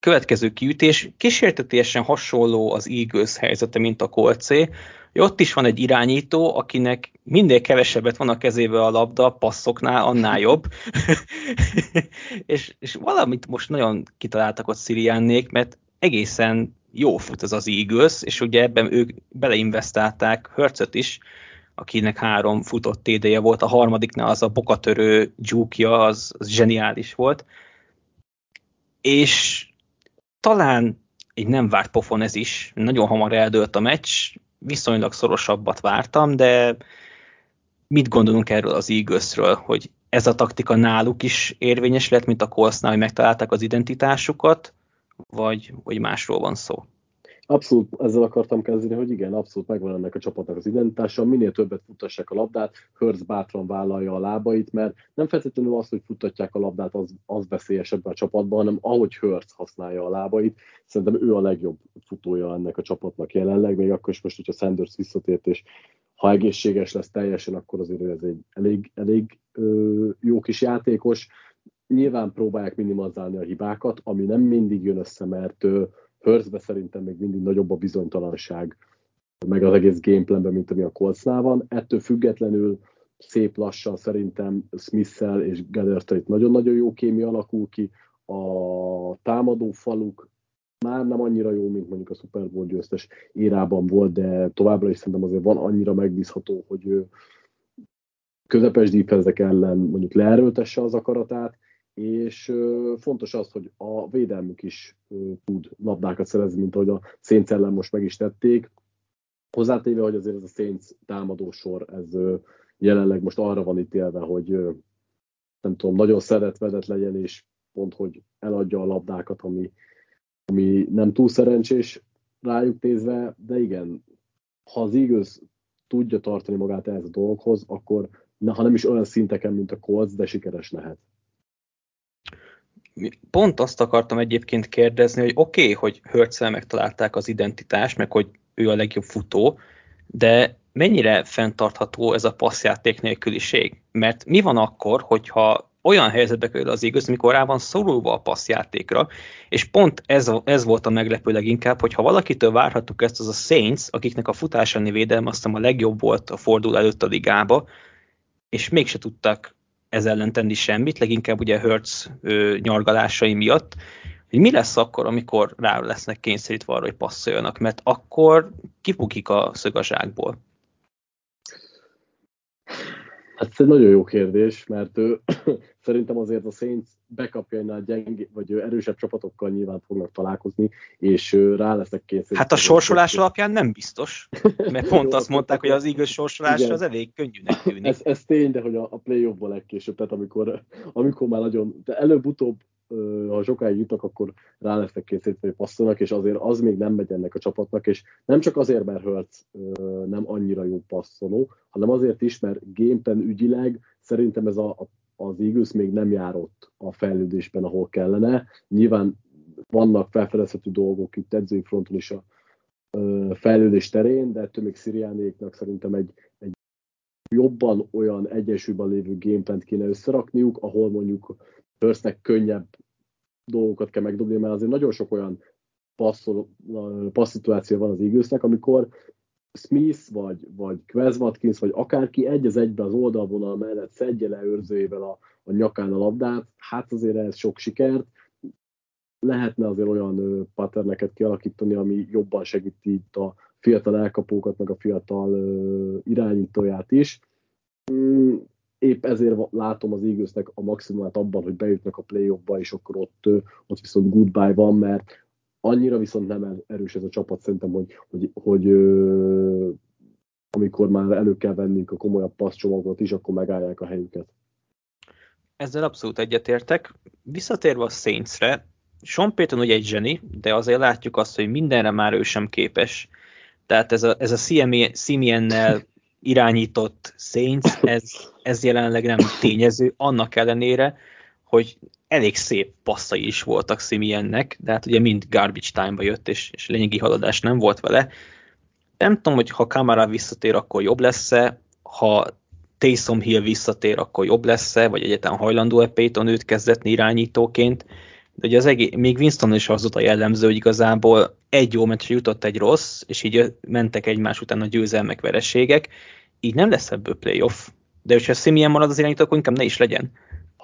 Következő kiütés kísértetésen hasonló az Eagles helyzete, mint a Colcé, ott is van egy irányító, akinek minél kevesebbet van a kezébe a labda, passzoknál, annál jobb. és, és valamit most nagyon kitaláltak ott Sziriánnék, mert egészen jó fut ez az Eagles, és ugye ebben ők beleinvestálták Hörcöt is, akinek három futott TD-je volt, a harmadiknál az a bokatörő dzsúkja, az, az zseniális volt. És talán egy nem várt pofon ez is, nagyon hamar eldőlt a meccs, viszonylag szorosabbat vártam, de mit gondolunk erről az Eaglesről, hogy ez a taktika náluk is érvényes lett, mint a Coltsnál, hogy megtalálták az identitásukat, vagy, vagy másról van szó? Abszolút ezzel akartam kezdeni, hogy igen, abszolút megvan ennek a csapatnak az identitása, minél többet futtassák a labdát, Hörz bátran vállalja a lábait, mert nem feltétlenül az, hogy futtatják a labdát, az, az veszélyesebb a csapatban, hanem ahogy Hörz használja a lábait, szerintem ő a legjobb futója ennek a csapatnak jelenleg, még akkor is most, hogyha Sanders visszatért, és ha egészséges lesz teljesen, akkor azért ez egy elég, elég ö, jó kis játékos. Nyilván próbálják minimalizálni a hibákat, ami nem mindig jön össze, mert ö, Hörszbe szerintem még mindig nagyobb a bizonytalanság, meg az egész gameplanben, mint ami a Coltsnál van. Ettől függetlenül szép lassan szerintem smith és itt nagyon-nagyon jó kémia alakul ki. A támadó faluk már nem annyira jó, mint mondjuk a Super Bowl győztes érában volt, de továbbra is szerintem azért van annyira megbízható, hogy ő közepes defenzek ellen mondjuk leerőltesse az akaratát, és fontos az, hogy a védelmük is tud labdákat szerezni, mint ahogy a Saints ellen most meg is tették. Hozzátéve, hogy azért ez a Saints támadósor, ez jelenleg most arra van ítélve, hogy nem tudom, nagyon szeretvedett legyen, és pont, hogy eladja a labdákat, ami, ami nem túl szerencsés rájuk nézve, de igen, ha az igaz tudja tartani magát ehhez a dolgokhoz, akkor ha nem is olyan szinteken, mint a Colts, de sikeres lehet. Pont azt akartam egyébként kérdezni, hogy oké, okay, hogy Hörtszel megtalálták az identitást, meg hogy ő a legjobb futó, de mennyire fenntartható ez a passzjáték nélküliség? Mert mi van akkor, hogyha olyan helyzetbe kerül az igaz, mikor rá van szorulva a passzjátékra, és pont ez, ez volt a meglepő leginkább, hogy ha valakitől várhattuk ezt, az a Saints, akiknek a futásani védelme azt a legjobb volt a fordul előtt a ligába, és mégse tudtak ez ellen tenni semmit, leginkább ugye Hertz ö, nyargalásai miatt, hogy mi lesz akkor, amikor rá lesznek kényszerítve arra, hogy passzoljanak, mert akkor kipukik a szögazsákból. Hát ez egy nagyon jó kérdés, mert ő, szerintem azért a Saints backupjainál gyengé, vagy erősebb csapatokkal nyilván fognak találkozni, és rá lesznek kényszerítve. Hát a sorsolás alapján nem biztos, mert pont azt mondták, hogy az igaz sorsolás Igen. az elég könnyűnek tűnik. Ez, ez tény, de hogy a, a play-offban legkésőbb, tehát amikor, amikor már nagyon, de előbb-utóbb ha sokáig jutok, akkor rá lesznek készítve, hogy passzolnak, és azért az még nem megy ennek a csapatnak, és nem csak azért, mert Hurts nem annyira jó passzoló, hanem azért is, mert gamepen ügyileg szerintem ez a, az Eagles még nem járott a fejlődésben, ahol kellene. Nyilván vannak felfedezhető dolgok itt edzői fronton is a fejlődés terén, de ettől még Sziriánéknak szerintem egy, egy jobban olyan egyensúlyban lévő gameplant kéne összerakniuk, ahol mondjuk Hurstnek könnyebb dolgokat kell megdobni, mert azért nagyon sok olyan passzol, passzituáció van az Eaglesnek, amikor Smith, vagy, vagy Quez Watkins, vagy akárki egy az egybe az oldalvonal mellett szedje le őrzőjével a, a nyakán a labdát, hát azért ez sok sikert. Lehetne azért olyan patterneket kialakítani, ami jobban segíti itt a fiatal elkapókat, meg a fiatal ö, irányítóját is. Mm, épp ezért látom az Eaglesnek a maximumát abban, hogy bejutnak a playoffba, és akkor ott, ott viszont goodbye van, mert annyira viszont nem erős ez a csapat, szerintem, hogy, hogy, hogy ö, amikor már elő kell vennünk a komolyabb passzcsomagot is, akkor megállják a helyüket. Ezzel abszolút egyetértek. Visszatérve a Saintsre, Sean Payton ugye egy zseni, de azért látjuk azt, hogy mindenre már ő sem képes. Tehát ez a, ez a Simeon-nel irányított Saints, ez, ez jelenleg nem tényező, annak ellenére, hogy elég szép passzai is voltak Simiennek, de hát ugye mind garbage time-ba jött, és, és lényegi haladás nem volt vele. Nem tudom, hogy ha Kamara visszatér, akkor jobb lesz-e, ha Taysom Hill visszatér, akkor jobb lesz-e, vagy egyetem hajlandó-e Payton őt kezdetni irányítóként. De ugye az egész, még Winston is az a jellemző, hogy igazából egy jó meccsre jutott egy rossz, és így mentek egymás után a győzelmek, vereségek, így nem lesz ebből playoff. De hogyha Simien marad az irányító, akkor inkább ne is legyen.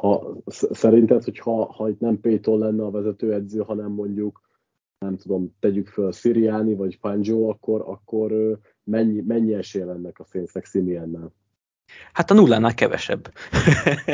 Ha, szerinted, hogy ha, ha itt nem Pétol lenne a vezetőedző, hanem mondjuk nem tudom, tegyük föl Siriani vagy Fangio, akkor, akkor mennyi, mennyi esély ennek a Saintsnek Simiennel? Hát a nullánál kevesebb.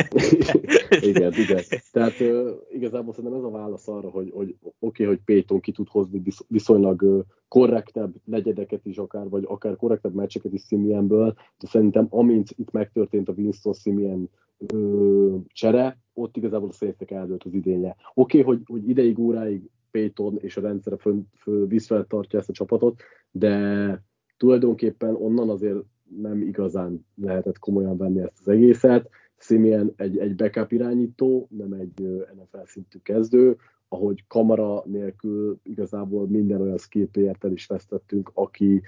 igen, igen. Tehát uh, igazából szerintem ez a válasz arra, hogy, hogy oké, okay, hogy Payton ki tud hozni viszonylag uh, korrektebb negyedeket is akár, vagy akár korrektebb meccseket is Simienből, de szerintem amint itt megtörtént a Winston Simien uh, csere, ott igazából a Saintsnek eldőlt az idénye. Oké, okay, hogy, hogy ideig, óráig Payton és a rendszere föl, tartja ezt a csapatot, de tulajdonképpen onnan azért nem igazán lehetett komolyan venni ezt az egészet. Simien egy, egy backup irányító, nem egy NFL szintű kezdő, ahogy kamera nélkül igazából minden olyan skill el is vesztettünk, aki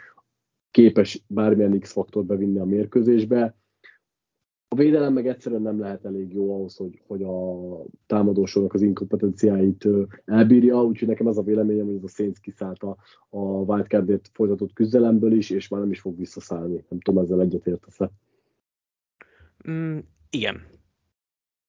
képes bármilyen X-faktort bevinni a mérkőzésbe. A védelem meg egyszerűen nem lehet elég jó ahhoz, hogy, hogy a támadósornak az inkompetenciáit elbírja, úgyhogy nekem ez a véleményem, hogy ez a Saints kiszállt a, a wildcardért folytatott küzdelemből is, és már nem is fog visszaszállni. Nem tudom, ezzel egyetértesz-e? Mm, igen.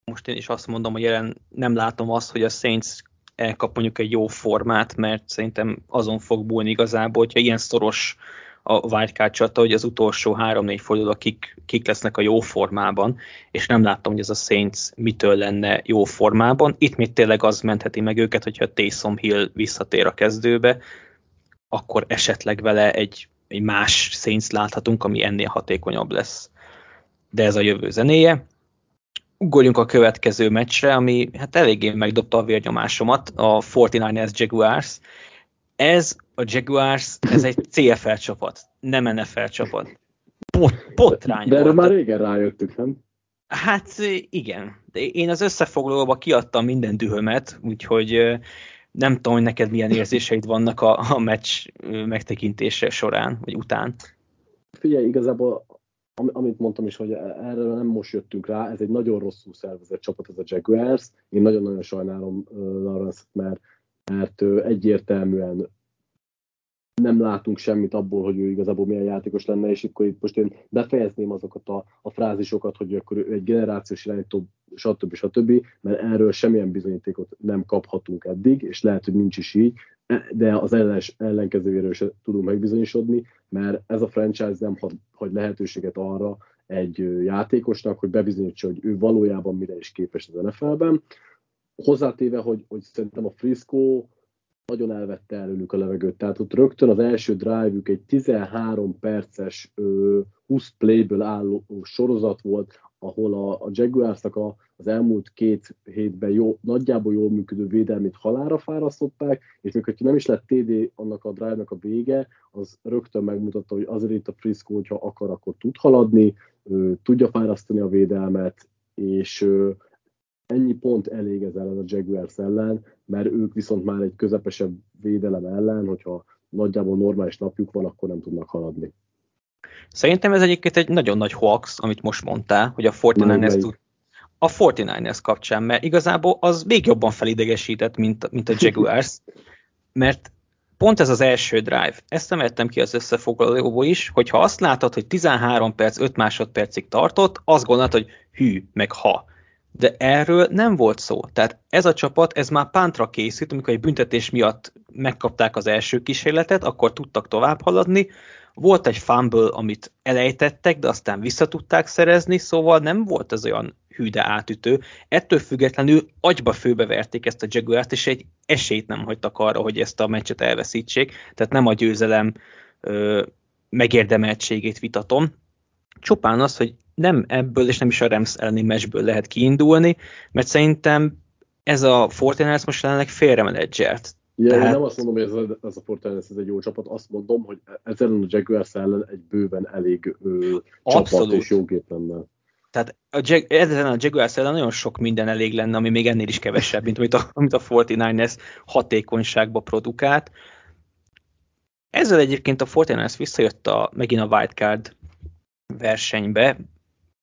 Most én is azt mondom, hogy jelen nem látom azt, hogy a Saints elkap mondjuk egy jó formát, mert szerintem azon fog búlni igazából, hogyha ilyen szoros a wildcard csata, hogy az utolsó három-négy forduló kik, kik lesznek a jó formában, és nem láttam, hogy ez a Saints mitől lenne jó formában. Itt még tényleg az mentheti meg őket, hogyha Taysom Hill visszatér a kezdőbe, akkor esetleg vele egy, egy más Saints láthatunk, ami ennél hatékonyabb lesz. De ez a jövő zenéje. Ugorjunk a következő meccsre, ami hát eléggé megdobta a vérnyomásomat, a 49ers Jaguars. Ez a Jaguars, ez egy CFL csapat, nem NFL csapat. Bot, botrány De erre már régen rájöttük, nem? Hát igen. De én az összefoglalóba kiadtam minden dühömet, úgyhogy nem tudom, hogy neked milyen érzéseid vannak a, a meccs megtekintése során, vagy után. Figyelj, igazából amit mondtam is, hogy erre nem most jöttünk rá, ez egy nagyon rosszul szervezett csapat, ez a Jaguars. Én nagyon-nagyon sajnálom Lawrence, mert, mert egyértelműen nem látunk semmit abból, hogy ő igazából milyen játékos lenne, és akkor itt most én befejezném azokat a, a frázisokat, hogy akkor ő egy generációs irányító, stb. stb., mert erről semmilyen bizonyítékot nem kaphatunk eddig, és lehet, hogy nincs is így, de az ellens, ellenkezőjéről sem tudunk megbizonyosodni, mert ez a franchise nem hagy lehetőséget arra egy játékosnak, hogy bebizonyítsa, hogy ő valójában mire is képes az NFL-ben. Hozzátéve, hogy, hogy szerintem a Frisco nagyon elvette előlük a levegőt. Tehát ott rögtön az első drive-ük egy 13 perces 20 playből álló sorozat volt, ahol a, a Jaguarsnak a, az elmúlt két hétben jó, nagyjából jól működő védelmét halára fárasztották, és hogyha nem is lett TD annak a drive-nak a vége, az rögtön megmutatta, hogy azért itt a Frisco, hogyha akar, akkor tud haladni, tudja fárasztani a védelmet, és ennyi pont elég ez ellen a Jaguars ellen, mert ők viszont már egy közepesebb védelem ellen, hogyha nagyjából normális napjuk van, akkor nem tudnak haladni. Szerintem ez egyébként egy nagyon nagy hoax, amit most mondtál, hogy a 49ers tud, a 49ers kapcsán, mert igazából az még jobban felidegesített, mint, mint a Jaguars, mert pont ez az első drive, ezt emeltem ki az összefoglalóból is, hogyha azt látod, hogy 13 perc, 5 másodpercig tartott, azt gondolod, hogy hű, meg ha de erről nem volt szó. Tehát ez a csapat, ez már pántra készült, amikor egy büntetés miatt megkapták az első kísérletet, akkor tudtak tovább haladni. Volt egy fumble, amit elejtettek, de aztán vissza tudták szerezni, szóval nem volt ez olyan hűde átütő. Ettől függetlenül agyba főbeverték ezt a Jaguars-t, és egy esélyt nem hagytak arra, hogy ezt a meccset elveszítsék. Tehát nem a győzelem ö, megérdemeltségét vitatom, csupán az, hogy nem ebből és nem is a Rams elleni meccsből lehet kiindulni, mert szerintem ez a Fortiners most jelenleg félremenedzselt. Ja, Tehát... én nem azt mondom, hogy ez a, ez a Fortiners ez egy jó csapat, azt mondom, hogy ezen a Jaguars ellen egy bőven elég ö, csapat és jó gép lenne. Tehát a Jag- ezen a Jaguars ellen nagyon sok minden elég lenne, ami még ennél is kevesebb, mint amit a, amit a 49ers hatékonyságba produkált. Ezzel egyébként a 49ers visszajött a, megint a wildcard versenybe,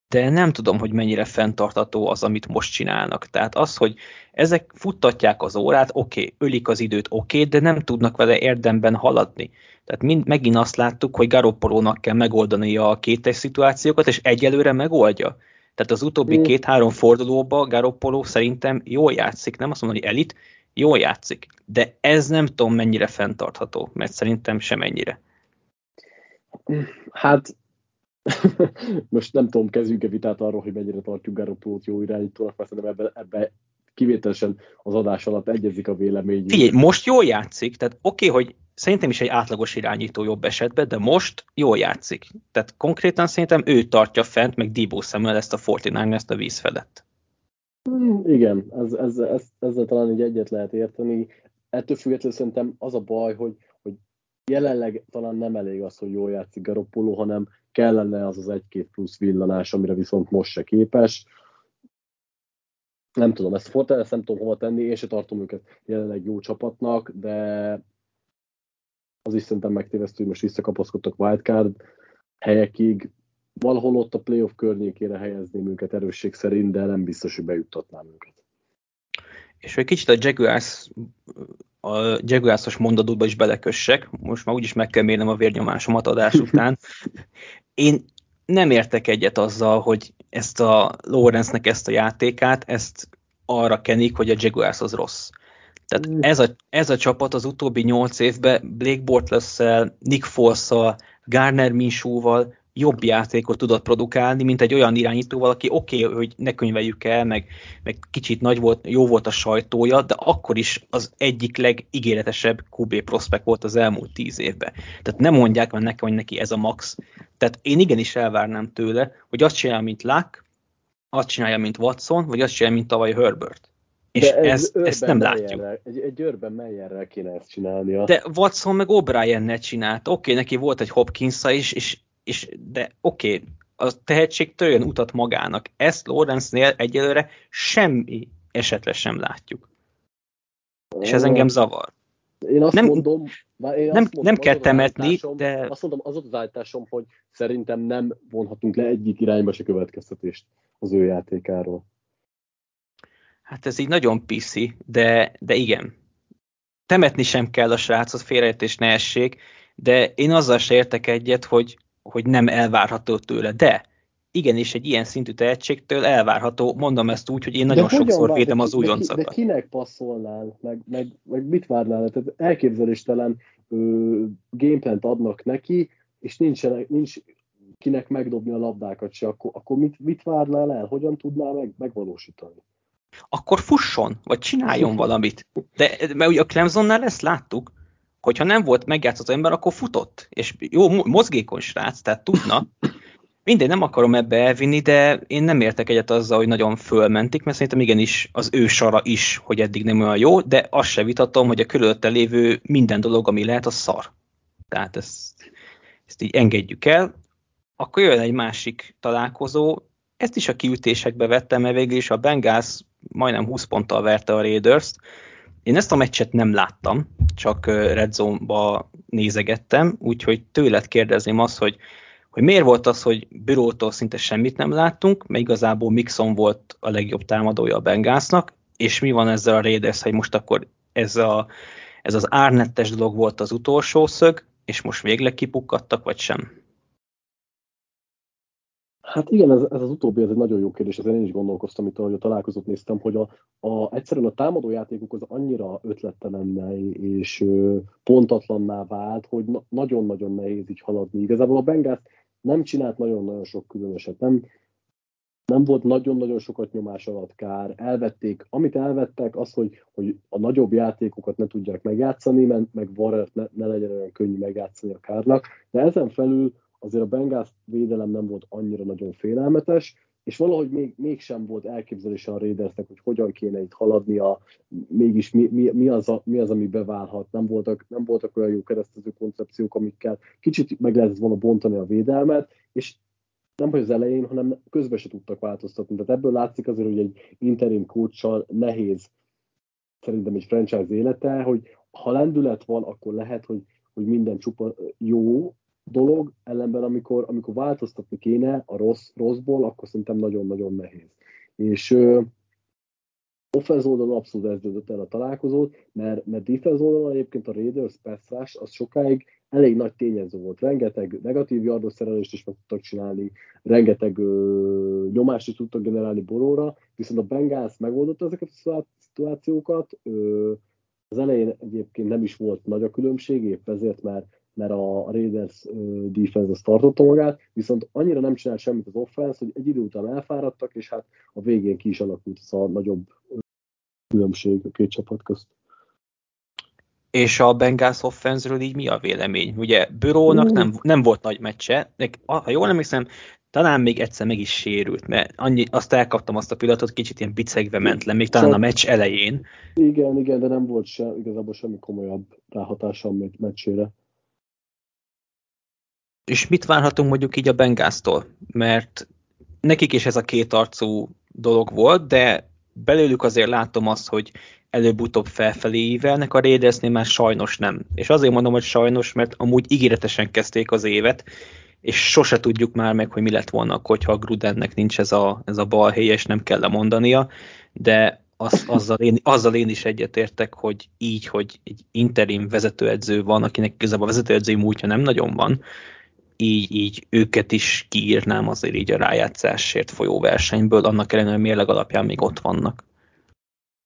de nem tudom, hogy mennyire fenntartató az, amit most csinálnak. Tehát az, hogy ezek futtatják az órát, oké, okay, ölik az időt, oké, okay, de nem tudnak vele érdemben haladni. Tehát mind, megint azt láttuk, hogy Garoppolónak kell megoldani a kétes szituációkat, és egyelőre megoldja. Tehát az utóbbi mm. két-három fordulóban Garoppoló szerintem jól játszik, nem azt mondom, hogy elit, jól játszik. De ez nem tudom mennyire fenntartható, mert szerintem sem ennyire. Hát most nem tudom, kezdjünk-e vitát arról, hogy mennyire tartjuk Garoppolót jó irányítónak, mert szerintem ebbe, ebbe kivételesen az adás alatt egyezik a vélemény. Figyelj, most jól játszik, tehát oké, okay, hogy szerintem is egy átlagos irányító jobb esetben, de most jól játszik. Tehát konkrétan szerintem ő tartja fent, meg Dibó Samuel ezt a 49 ezt a víz felett. Hmm, igen, ez, ez, ez, ezzel talán így egyet lehet érteni. Ettől függetlenül szerintem az a baj, hogy jelenleg talán nem elég az, hogy jól játszik Garoppolo, hanem kellene az az egy-két plusz villanás, amire viszont most se képes. Nem tudom, ezt a Fortalez nem tudom hova tenni, én se tartom őket jelenleg jó csapatnak, de az is szerintem megtévesztő, hogy most visszakapaszkodtak wildcard helyekig. Valahol ott a playoff környékére helyezném őket erősség szerint, de nem biztos, hogy bejuttatnám őket. És egy kicsit a Jaguars a Jaguars-os mondatodba is belekössek, most már úgyis meg kell mérnem a vérnyomásomat adás után. Én nem értek egyet azzal, hogy ezt a Lawrence-nek ezt a játékát, ezt arra kenik, hogy a Jaguars az rossz. Tehát mm. ez a, ez a csapat az utóbbi nyolc évben Blake bortles Nick foles Garner Minshúval jobb játékot tudott produkálni, mint egy olyan irányítóval, aki oké, okay, hogy ne könyveljük el, meg, meg kicsit nagy volt, jó volt a sajtója, de akkor is az egyik legígéretesebb QB prospekt volt az elmúlt tíz évben. Tehát nem mondják már nekem, hogy neki ez a max. Tehát én igenis elvárnám tőle, hogy azt csinálja, mint Luck, azt csinálja, mint Watson, vagy azt csinálja, mint tavaly Herbert. És De ez, ez ezt nem látjuk. Egy, egy őrben Meyerrel kéne ezt csinálnia. De Watson meg O'Brien ne csinált. Oké, okay, neki volt egy hopkins is, és és de oké, okay, a tehetség törjön utat magának. Ezt Lawrence-nél egyelőre semmi esetre sem látjuk. És ez engem zavar. Én azt nem, mondom, én nem, azt mondom, nem kell temetni, de... Azt mondom, az az állításom, hogy szerintem nem vonhatunk le egyik irányba se következtetést az ő játékáról. Hát ez így nagyon piszi, de, de igen. Temetni sem kell a srácot, félreértés ne essék, de én azzal se értek egyet, hogy hogy nem elvárható tőle, de igenis egy ilyen szintű tehetségtől elvárható, mondom ezt úgy, hogy én nagyon sokszor védem az újoncokat. De, de kinek passzolnál, meg, meg, meg mit várnál? Tehát elképzeléstelen gameplant adnak neki, és nincsen, nincs kinek megdobni a labdákat se, akkor, akkor mit, mit várnál el? Hogyan tudnál meg, megvalósítani? Akkor fusson, vagy csináljon valamit. De mert ugye a Clemsonnál ezt láttuk, hogyha nem volt megjátszott ember, akkor futott, és jó, mozgékony srác, tehát tudna. Mindegy, nem akarom ebbe elvinni, de én nem értek egyet azzal, hogy nagyon fölmentik, mert szerintem igenis az ő sara is, hogy eddig nem olyan jó, de azt se vitatom, hogy a körülötte lévő minden dolog, ami lehet, az szar. Tehát ezt, ezt így engedjük el. Akkor jön egy másik találkozó, ezt is a kiütésekbe vettem, mert végül is a Bengals majdnem 20 ponttal verte a Raiders-t, én ezt a meccset nem láttam, csak Red Zone-ba nézegettem, úgyhogy tőled kérdezném azt, hogy, hogy miért volt az, hogy Bürótól szinte semmit nem láttunk, mert igazából Mixon volt a legjobb támadója a Bengásznak, és mi van ezzel a Raiders, hogy most akkor ez, a, ez az árnettes dolog volt az utolsó szög, és most végleg kipukkadtak, vagy sem? Hát igen, ez, ez az utóbbi, ez egy nagyon jó kérdés, ezen én is gondolkoztam, itt ahogy a találkozót néztem, hogy a, a, egyszerűen a támadó játékuk az annyira ötlettelenne és ö, pontatlanná vált, hogy na, nagyon-nagyon nehéz így haladni. Igazából a Bengals nem csinált nagyon-nagyon sok különöset, nem, nem volt nagyon-nagyon sokat nyomás alatt kár, elvették, amit elvettek, az, hogy, hogy a nagyobb játékokat ne tudják megjátszani, meg Warrert ne, ne legyen olyan könnyű megjátszani a kárnak, de ezen felül azért a Bengals védelem nem volt annyira nagyon félelmetes, és valahogy még, mégsem volt elképzelése a Raidersnek, hogy hogyan kéne itt haladnia, mégis mi, mi, mi, az, a, mi az, ami beválhat. Nem voltak, nem voltak olyan jó keresztező koncepciók, amikkel kicsit meg lehetett volna bontani a védelmet, és nem hogy az elején, hanem közben se tudtak változtatni. Tehát ebből látszik azért, hogy egy interim coachal nehéz szerintem egy franchise élete, hogy ha lendület van, akkor lehet, hogy, hogy minden csupa jó, dolog, ellenben amikor, amikor változtatni kéne a rossz, rosszból, akkor szerintem nagyon-nagyon nehéz. És uh, offense oldalon abszolút ez döntött el a találkozót, mert, mert defense oldalon egyébként a Raiders pass az sokáig elég nagy tényező volt. Rengeteg negatív yardos szerelést is meg tudtak csinálni, rengeteg ö, nyomást is tudtak generálni Boróra, viszont a Bengals megoldotta ezeket a szituációkat. Ö, az elején egyébként nem is volt nagy a különbség, épp ezért, mert mert a Raiders defense az tartotta magát, viszont annyira nem csinált semmit az offense, hogy egy idő után elfáradtak, és hát a végén ki is alakult az a nagyobb különbség a két csapat közt. És a Bengals offense így mi a vélemény? Ugye Bürónak nem, nem volt nagy meccse, de ha jól emlékszem, talán még egyszer meg is sérült, mert annyi, azt elkaptam azt a pillanatot, kicsit ilyen bicegve ment le, még talán a meccs elején. Igen, igen, de nem volt se, igazából semmi komolyabb ráhatása a meccsére. És mit várhatunk mondjuk így a Bengásztól? Mert nekik is ez a két arcú dolog volt, de belőlük azért látom azt, hogy előbb-utóbb felfelé ívelnek, a Raidersnél már sajnos nem. És azért mondom, hogy sajnos, mert amúgy ígéretesen kezdték az évet, és sose tudjuk már meg, hogy mi lett volna, hogyha a Grudennek nincs ez a, ez a balhely, és nem kell lemondania, de az, azzal, én, azzal én is egyetértek, hogy így, hogy egy interim vezetőedző van, akinek igazából a vezetőedzői múltja nem nagyon van, így, így őket is kiírnám azért így a rájátszásért folyó versenyből, annak ellenére, mérleg alapján még ott vannak.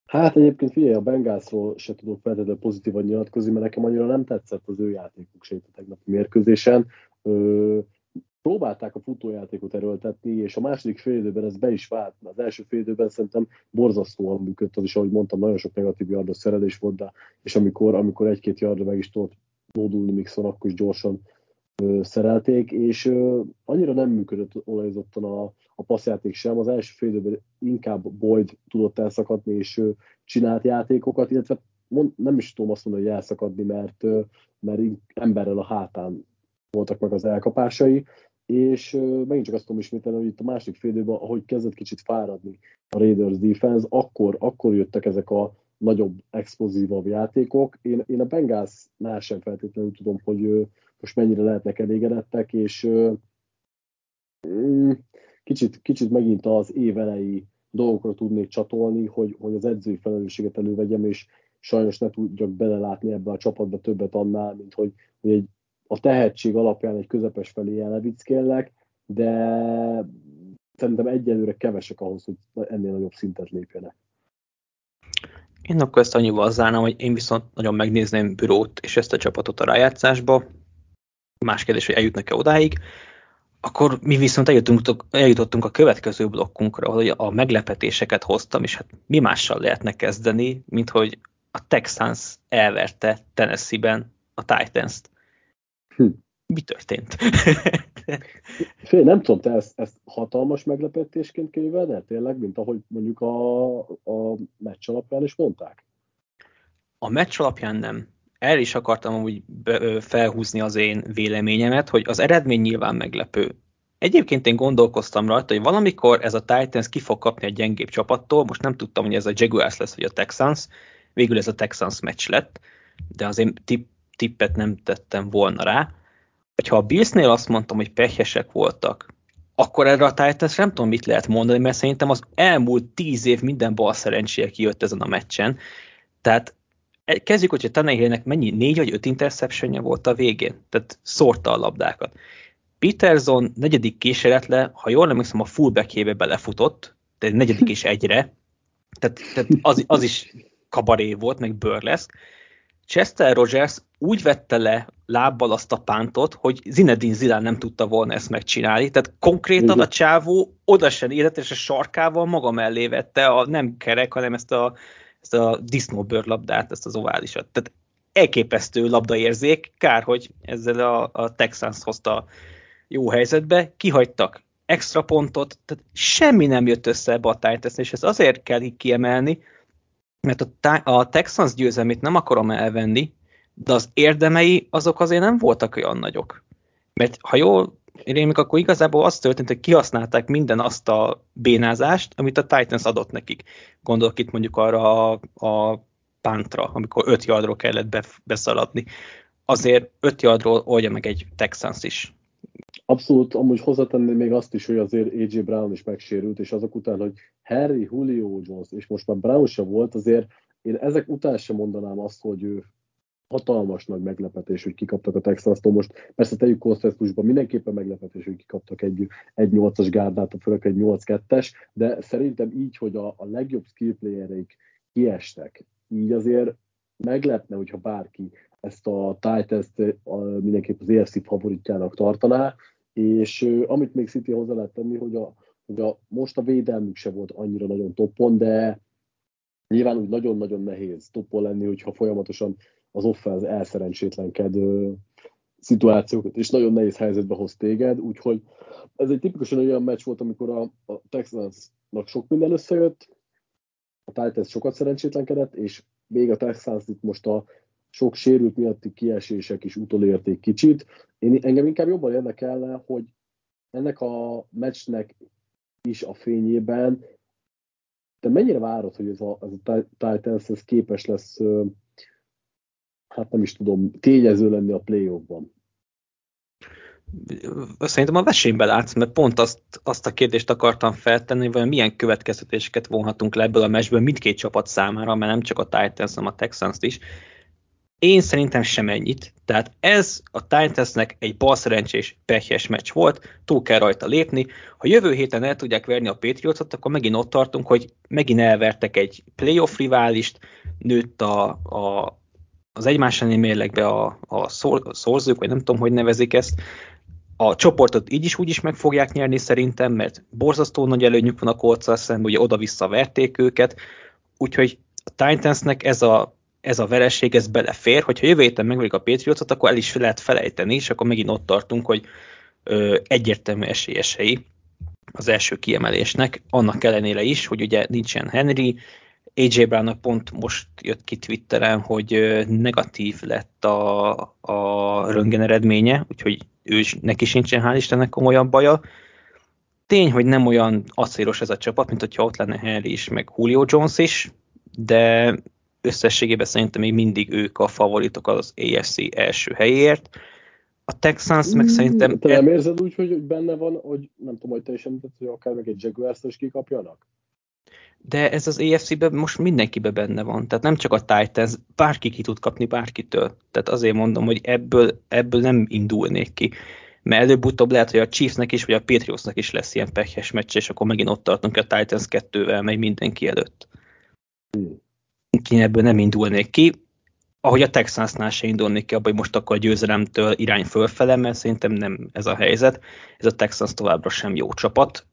Hát egyébként figyelj, a Bengászról se tudok feltétlenül pozitívan nyilatkozni, mert nekem annyira nem tetszett az ő játékuk se a tegnapi mérkőzésen. ö, próbálták a futójátékot erőltetni, és a második félidőben ez be is vált. Az első félidőben szerintem borzasztóan működött, az is, ahogy mondtam, nagyon sok negatív yardos szerelés volt, de és amikor, amikor egy-két yardra meg is tudott lódulni Mixon, akkor is gyorsan szerelték, és annyira nem működött olajozottan a, a passzjáték sem. Az első félidőben inkább Boyd tudott elszakadni, és csinált játékokat, illetve mond, nem is tudom azt mondani, hogy elszakadni, mert, mert emberrel a hátán voltak meg az elkapásai, és megint csak azt tudom ismételni, hogy itt a másik fél időben, ahogy kezdett kicsit fáradni a Raiders defense, akkor, akkor jöttek ezek a nagyobb, explozívabb játékok. Én, én a Bengalsnál sem feltétlenül tudom, hogy most mennyire lehetnek elégedettek, és mm, kicsit, kicsit megint az évelei dolgokra tudnék csatolni, hogy, hogy az edzői felelősséget elővegyem, és sajnos ne tudjak belelátni ebbe a csapatba többet annál, mint hogy, hogy egy a tehetség alapján egy közepes felé ellevickélnek, de szerintem egyelőre kevesek ahhoz, hogy ennél nagyobb szintet lépjenek. Én akkor ezt annyival zárnám, hogy én viszont nagyon megnézném Bürót és ezt a csapatot a rájátszásba. Más kérdés, hogy eljutnak-e odáig. Akkor mi viszont eljutottunk, eljutottunk a következő blokkunkra, hogy a meglepetéseket hoztam, és hát mi mással lehetne kezdeni, mint hogy a Texans elverte Tennessee-ben a Titans-t. Hm. Mi történt? Fél, nem tudom, te ezt, ezt hatalmas meglepetésként könyveled tényleg, mint ahogy mondjuk a, a meccs alapján is mondták? A meccs alapján nem. El is akartam úgy felhúzni az én véleményemet, hogy az eredmény nyilván meglepő. Egyébként én gondolkoztam rajta, hogy valamikor ez a Titans ki fog kapni egy gyengébb csapattól, most nem tudtam, hogy ez a Jaguars lesz, vagy a Texans, végül ez a Texans meccs lett, de azért tipp, tippet nem tettem volna rá. Hogyha a Billsnél azt mondtam, hogy pehesek voltak, akkor erre a Titans nem tudom, mit lehet mondani, mert szerintem az elmúlt tíz év minden bal szerencséje kijött ezen a meccsen. Tehát kezdjük, hogyha Tannehillnek mennyi, négy vagy öt interceptionje volt a végén, tehát szórta a labdákat. Peterson negyedik kísérletre, ha jól emlékszem, a fullbackébe belefutott, tehát negyedik és egyre, tehát, tehát az, az is kabaré volt, meg burleszk, Chester Rogers úgy vette le lábbal azt a pántot, hogy Zinedine Zidane nem tudta volna ezt megcsinálni. Tehát konkrétan a csávó oda sem érett, és a sarkával maga mellé vette a nem kerek, hanem ezt a, ezt a disznóbőrlabdát, ezt az oválisat. Tehát elképesztő labdaérzék, kár, hogy ezzel a, a Texans hozta jó helyzetbe, kihagytak extra pontot, tehát semmi nem jött össze ebbe a Titans, és ezt azért kell így kiemelni, mert a, a Texans győzelmét nem akarom elvenni, de az érdemei azok azért nem voltak olyan nagyok. Mert ha jól rémik, akkor igazából az történt, hogy kihasználták minden azt a bénázást, amit a Titans adott nekik. Gondolok itt mondjuk arra a, a pántra, amikor öt yardról kellett be, beszaladni. Azért öt yardról oldja meg egy Texans is. Abszolút, amúgy hozzátenném még azt is, hogy azért AJ Brown is megsérült, és azok után, hogy Harry, Julio Jones, és most már Brown sem volt, azért én ezek után sem mondanám azt, hogy ő hatalmas nagy meglepetés, hogy kikaptak a Texans-tól. Most persze tegyük kontextusban mindenképpen meglepetés, hogy kikaptak egy, egy 8-as gárdát, főleg egy 8-2-es, de szerintem így, hogy a, a legjobb skill playereik kiestek, így azért meglepne, hogyha bárki ezt a Titans-t mindenképp az EFC favoritjának tartaná, és amit még City hozzá lehet tenni, hogy, a, hogy a, most a védelmük se volt annyira nagyon toppon, de nyilván úgy nagyon-nagyon nehéz toppon lenni, hogyha folyamatosan az offense elszerencsétlenked szituációkat, és nagyon nehéz helyzetbe hoz téged, úgyhogy ez egy tipikusan olyan meccs volt, amikor a, a Texansnak sok minden összejött, a Titans sokat szerencsétlenkedett, és még a Texans itt most a sok sérült miatti kiesések is utolérték kicsit. Én, engem inkább jobban érdekelne, hogy ennek a meccsnek is a fényében de mennyire várod, hogy ez a, ez a Titans ez képes lesz, hát nem is tudom, tényező lenni a play-offban? Szerintem a vesényben látsz, mert pont azt, azt a kérdést akartam feltenni, hogy milyen következtetéseket vonhatunk le ebből a meccsből mindkét csapat számára, mert nem csak a Titans, hanem a Texans is. Én szerintem sem ennyit. Tehát ez a Titansnek egy balszerencsés, pehjes meccs volt, túl kell rajta lépni. Ha jövő héten el tudják verni a Patriotot, akkor megint ott tartunk, hogy megint elvertek egy playoff riválist, nőtt a, a, az egymás elleni mérlegbe a, a, szor, a szorzók, vagy nem tudom, hogy nevezik ezt. a csoportot így is úgy is meg fogják nyerni szerintem, mert borzasztó nagy előnyük van a kolccal szemben, ugye oda-vissza verték őket, úgyhogy a Titansnek ez a, ez a vereség, ez belefér, hogyha jövő héten megverik a Patriotot, akkor el is lehet felejteni, és akkor megint ott tartunk, hogy ö, egyértelmű esélyesei az első kiemelésnek, annak ellenére is, hogy ugye nincsen Henry, AJ brown pont most jött ki Twitteren, hogy negatív lett a, a röntgen eredménye, úgyhogy ő is, neki sincsen hál' Istennek komolyabb baja. Tény, hogy nem olyan acélos ez a csapat, mint hogyha ott lenne Henry is, meg Julio Jones is, de összességében szerintem még mindig ők a favoritok az AFC első helyért. A Texans meg szerintem... Te nem érzed úgy, hogy benne van, hogy nem tudom, hogy te is említett, hogy akár meg egy Jaguars-t is kikapjanak? De ez az AFC-ben most mindenkiben benne van. Tehát nem csak a Titans, bárki ki tud kapni bárkitől. Tehát azért mondom, hogy ebből, ebből nem indulnék ki. Mert előbb-utóbb lehet, hogy a Chiefsnek is, vagy a Patriotsnak is lesz ilyen pekhes meccs, és akkor megint ott tartunk a Titans kettővel, megy mindenki előtt. Én ebből nem indulnék ki. Ahogy a Texansnál se indulnék ki, abban, hogy most akkor a győzelemtől irány fölfele, mert szerintem nem ez a helyzet. Ez a Texans továbbra sem jó csapat,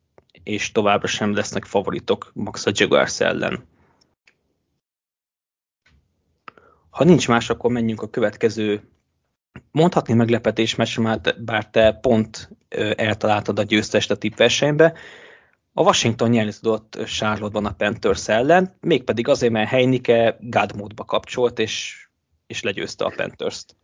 és továbbra sem lesznek favoritok Max a Jaguars ellen. Ha nincs más, akkor menjünk a következő mondhatni meglepetés meccs, bár te pont eltaláltad a győztest a tippversenybe. A Washington nyerni tudott Charlotte-ban a Panthers ellen, mégpedig azért, mert Heinike God kapcsolt, és, és legyőzte a Panthers-t.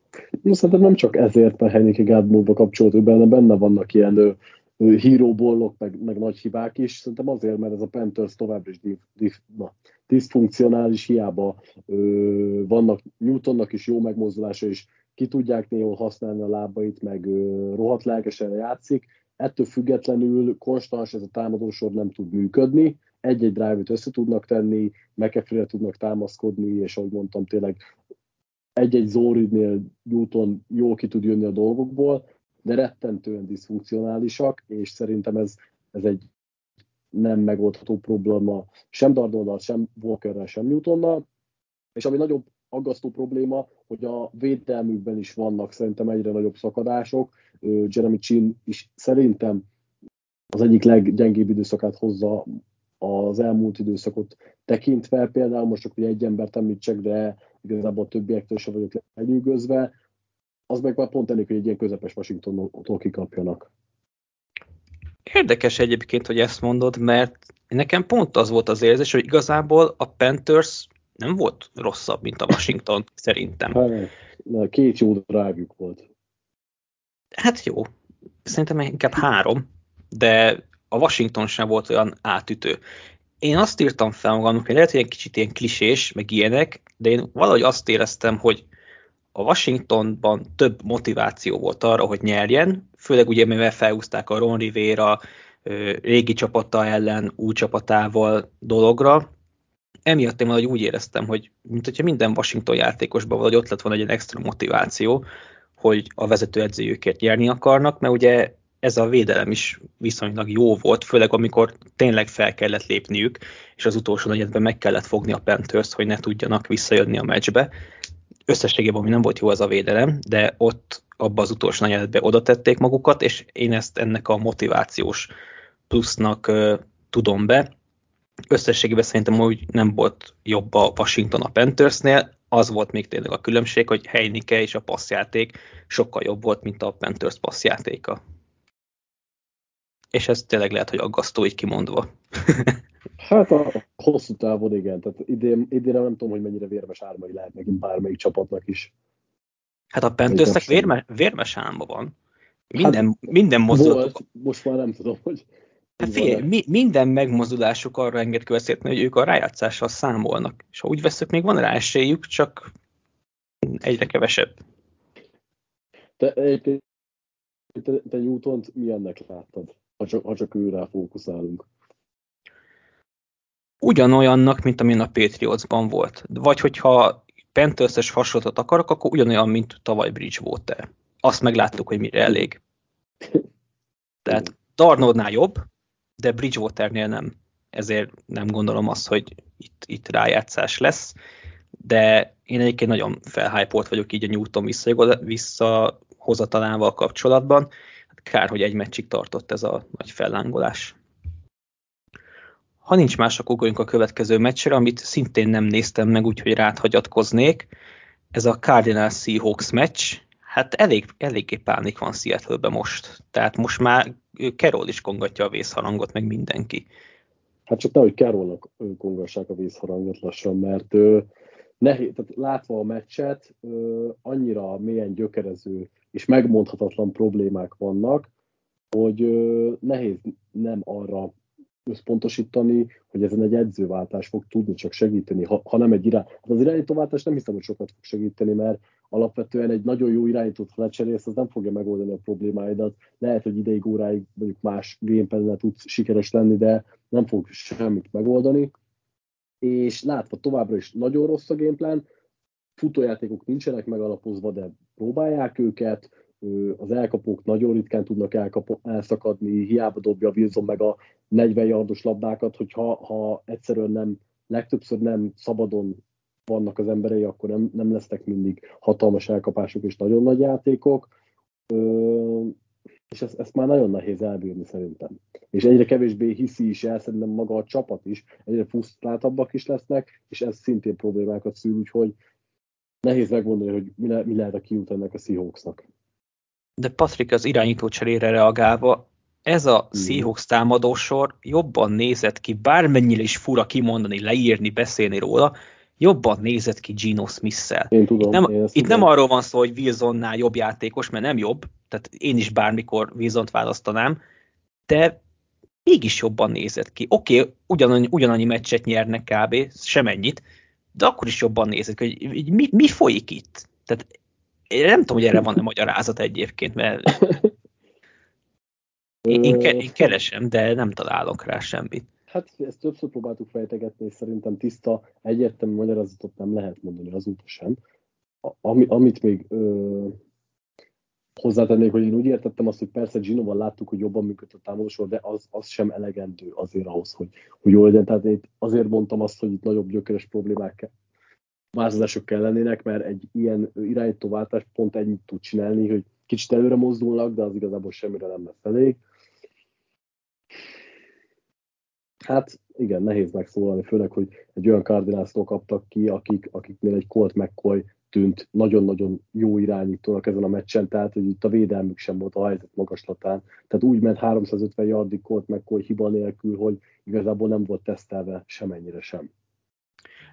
Szerintem nem csak ezért, mert Heinike God kapcsolt, hogy benne, benne vannak ilyen híróbollok, meg, meg nagy hibák is. Szerintem azért, mert ez a Panthers továbbra is diff, diff, na, diszfunkcionális, hiába ö, vannak Newtonnak is jó megmozdulása, és ki tudják néhol használni a lábait, meg ö, rohadt lelkesen játszik. Ettől függetlenül konstans ez a támadósor nem tud működni, egy-egy drive-ot össze tudnak tenni, mcafee tudnak támaszkodni, és ahogy mondtam, tényleg egy-egy Zoridnél Newton jó ki tud jönni a dolgokból, de rettentően diszfunkcionálisak, és szerintem ez, ez egy nem megoldható probléma sem Darnoldal, sem Walkerrel, sem Newtonnal, és ami nagyobb aggasztó probléma, hogy a védelmükben is vannak szerintem egyre nagyobb szakadások. Jeremy Chin is szerintem az egyik leggyengébb időszakát hozza az elmúlt időszakot tekintve, például most csak ugye egy embert említsek, de igazából a többiektől sem vagyok lenyűgözve az meg már pont elég, hogy egy ilyen közepes Washingtontól kikapjanak. Érdekes egyébként, hogy ezt mondod, mert nekem pont az volt az érzés, hogy igazából a Panthers nem volt rosszabb, mint a Washington, szerintem. Hát, két jó drive volt. Hát jó. Szerintem inkább három, de a Washington sem volt olyan átütő. Én azt írtam fel magamnak, hogy lehet, hogy egy kicsit ilyen klisés, meg ilyenek, de én valahogy azt éreztem, hogy a Washingtonban több motiváció volt arra, hogy nyerjen, főleg ugye, mivel felhúzták a Ron Rivera régi csapata ellen, új csapatával dologra. Emiatt én valahogy úgy éreztem, hogy mint hogyha minden Washington játékosban valahogy ott lett volna egy extra motiváció, hogy a vezetőedzőjüket nyerni akarnak, mert ugye ez a védelem is viszonylag jó volt, főleg amikor tényleg fel kellett lépniük, és az utolsó negyedben meg kellett fogni a Panthers, hogy ne tudjanak visszajönni a meccsbe összességében ami nem volt jó az a védelem, de ott abban az utolsó negyedben oda tették magukat, és én ezt ennek a motivációs plusznak uh, tudom be. Összességében szerintem úgy nem volt jobb a Washington a Panthersnél, az volt még tényleg a különbség, hogy Heinike és a passzjáték sokkal jobb volt, mint a Panthers passzjátéka. És ez tényleg lehet, hogy aggasztó így kimondva. Hát a hosszú távon igen, tehát idén, idén nem tudom, hogy mennyire vérmes ármai lehet megint bármelyik csapatnak is. Hát a Panthersnek vérme, vérmes álma van. Minden, hát, minden mozdulatuk. most már nem tudom, hogy... Hát figyelj, mi, minden megmozdulásuk arra enged következtetni, hogy ők a rájátszással számolnak. És ha úgy veszük, még van rá esélyük, csak egyre kevesebb. Te, te, te, te Newton-t milyennek láttad, ha csak, ha csak őre fókuszálunk? ugyanolyannak, mint amilyen a Patriotsban volt. Vagy hogyha Panthers-es hasonlatot akarok, akkor ugyanolyan, mint tavaly Bridgewater. Azt megláttuk, hogy mire elég. Tehát Darnoldnál jobb, de Bridgewaternél nem. Ezért nem gondolom azt, hogy itt, itt rájátszás lesz. De én egyébként nagyon felhájpolt vagyok így a Newton visszahozatalával kapcsolatban. Kár, hogy egy meccsig tartott ez a nagy fellángolás. Ha nincs más, akkor ugorjunk a következő meccsre, amit szintén nem néztem meg, úgyhogy rád hagyatkoznék. Ez a Cardinal Seahawks meccs. Hát elég, eléggé pánik van seattle most. Tehát most már Carroll is kongatja a vészharangot, meg mindenki. Hát csak nehogy Carrollnak kongassák a vészharangot lassan, mert ö, nehéz, tehát látva a meccset, annyira mélyen gyökerező és megmondhatatlan problémák vannak, hogy nehéz nem arra összpontosítani, hogy ezen egy edzőváltás fog tudni csak segíteni, ha, ha nem egy irány. Hát az irányítóváltás nem hiszem, hogy sokat fog segíteni, mert alapvetően egy nagyon jó irányítót, ha lecserélsz, az nem fogja megoldani a problémáidat. Lehet, hogy ideig, óráig mondjuk más gamepad tudsz sikeres lenni, de nem fog semmit megoldani. És látva továbbra is nagyon rossz a gameplan, futójátékok nincsenek megalapozva, de próbálják őket, az elkapók nagyon ritkán tudnak elkap, elszakadni, hiába dobja Wilson meg a 40 yardos labdákat, hogyha ha egyszerűen nem, legtöbbször nem szabadon vannak az emberei, akkor nem, nem lesznek mindig hatalmas elkapások és nagyon nagy játékok. És ezt, ezt már nagyon nehéz elbírni szerintem. És egyre kevésbé hiszi is el, szerintem maga a csapat is, egyre frusztráltabbak is lesznek, és ez szintén problémákat szül, úgyhogy nehéz megmondani, hogy mi, le, mi lehet a kiút ennek a Seahawksnak. De Patrick az irányító cserére reagálva, ez a Seahawks támadósor jobban nézett ki, bármennyire is fura kimondani, leírni, beszélni róla, jobban nézett ki Gino Smith-szel. Én tudom, itt nem, én itt tudom. nem arról van szó, hogy Wilsonnál jobb játékos, mert nem jobb, tehát én is bármikor Wilsont választanám, de mégis jobban nézett ki. Oké, okay, ugyanannyi, ugyanannyi meccset nyernek kb, semennyit, de akkor is jobban nézett ki, hogy mi, mi folyik itt. Tehát én nem tudom, hogy erre van-e magyarázat egyébként, mert én, én, ke, én keresem, de nem találok rá semmit. Hát ezt többször próbáltuk fejtegetni, és szerintem tiszta, egyértelmű magyarázatot nem lehet mondani azóta sem. Ami, amit még ö, hozzátennék, hogy én úgy értettem azt, hogy persze Ginoval láttuk, hogy jobban működött a támadósor, de az, az sem elegendő azért ahhoz, hogy, hogy jól legyen. Tehát én azért mondtam azt, hogy itt nagyobb gyökeres problémák változások kell lennének, mert egy ilyen irányítóváltás pont ennyit tud csinálni, hogy kicsit előre mozdulnak, de az igazából semmire nem lesz elég. Hát igen, nehéz megszólalni, főleg, hogy egy olyan Cardinals-tól kaptak ki, akik, akiknél egy Colt McCoy tűnt nagyon-nagyon jó irányítónak ezen a meccsen, tehát hogy itt a védelmük sem volt a helyzet magaslatán. Tehát úgy ment 350 yardig Colt McCoy hiba nélkül, hogy igazából nem volt tesztelve semennyire sem.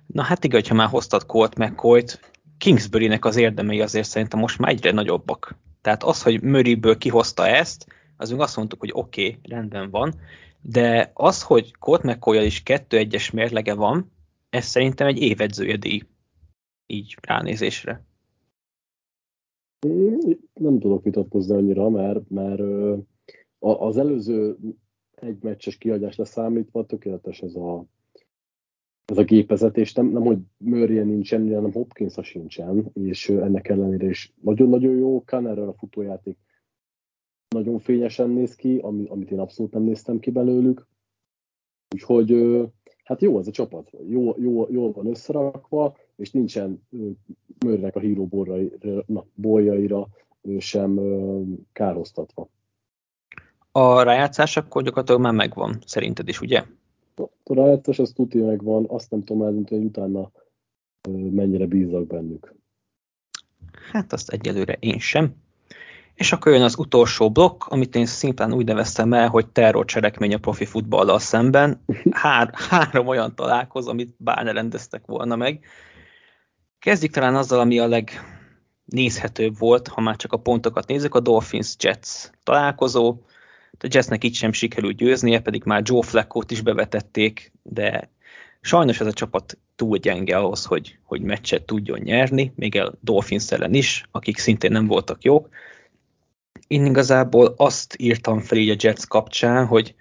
Na hát igen, ha már hoztad Colt McCoy-t, Kingsbury-nek az érdemei azért szerintem most már egyre nagyobbak. Tehát az, hogy Murrayből kihozta ezt, azunk azt mondtuk, hogy oké, okay, rendben van, de az, hogy Colt mccoy is 2-1-es mérlege van, ez szerintem egy évedzője díj. Így ránézésre. Nem tudok vitatkozni annyira, mert, mert az előző egy meccses kiadásra számítva tökéletes ez a ez a gépezet, nem, nem hogy Murray nincsen, hanem hopkins sincsen, és ennek ellenére is nagyon-nagyon jó, Kannerrel a futójáték nagyon fényesen néz ki, ami, amit én abszolút nem néztem ki belőlük. Úgyhogy hát jó ez a csapat, jó, jó, jól van összerakva, és nincsen Murraynek a híró boljaira sem károztatva. A rájátszás akkor gyakorlatilag már megvan, szerinted is, ugye? A rájátszás az tuti megvan, azt nem tudom eldönteni, hogy utána mennyire bízok bennük. Hát azt egyelőre én sem. És akkor jön az utolsó blokk, amit én szimplán úgy neveztem el, hogy terrorcselekmény a profi futballal szemben. Hár, három olyan találkozó, amit bár ne rendeztek volna meg. Kezdjük talán azzal, ami a legnézhetőbb volt, ha már csak a pontokat nézzük, a Dolphins-Jets találkozó. A Jetsnek itt sem sikerült győznie, pedig már Joe Flacco-t is bevetették, de sajnos ez a csapat túl gyenge ahhoz, hogy, hogy meccset tudjon nyerni, még a Dolphins ellen is, akik szintén nem voltak jók. Én igazából azt írtam fel így a Jets kapcsán, hogy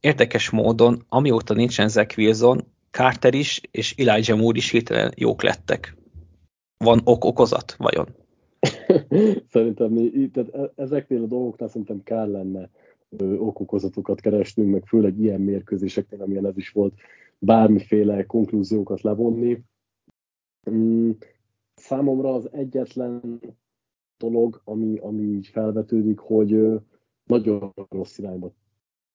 érdekes módon, amióta nincsen Zach Wilson, Carter is és Elijah Moore is hirtelen jók lettek. Van ok okozat, vajon? szerintem tehát e- ezeknél a dolgoknál szerintem kell lenne okokozatokat keresnünk, meg főleg ilyen mérkőzéseknél, amilyen ez is volt, bármiféle konklúziókat levonni. Mm, számomra az egyetlen dolog, ami, ami így felvetődik, hogy nagyon rossz irányba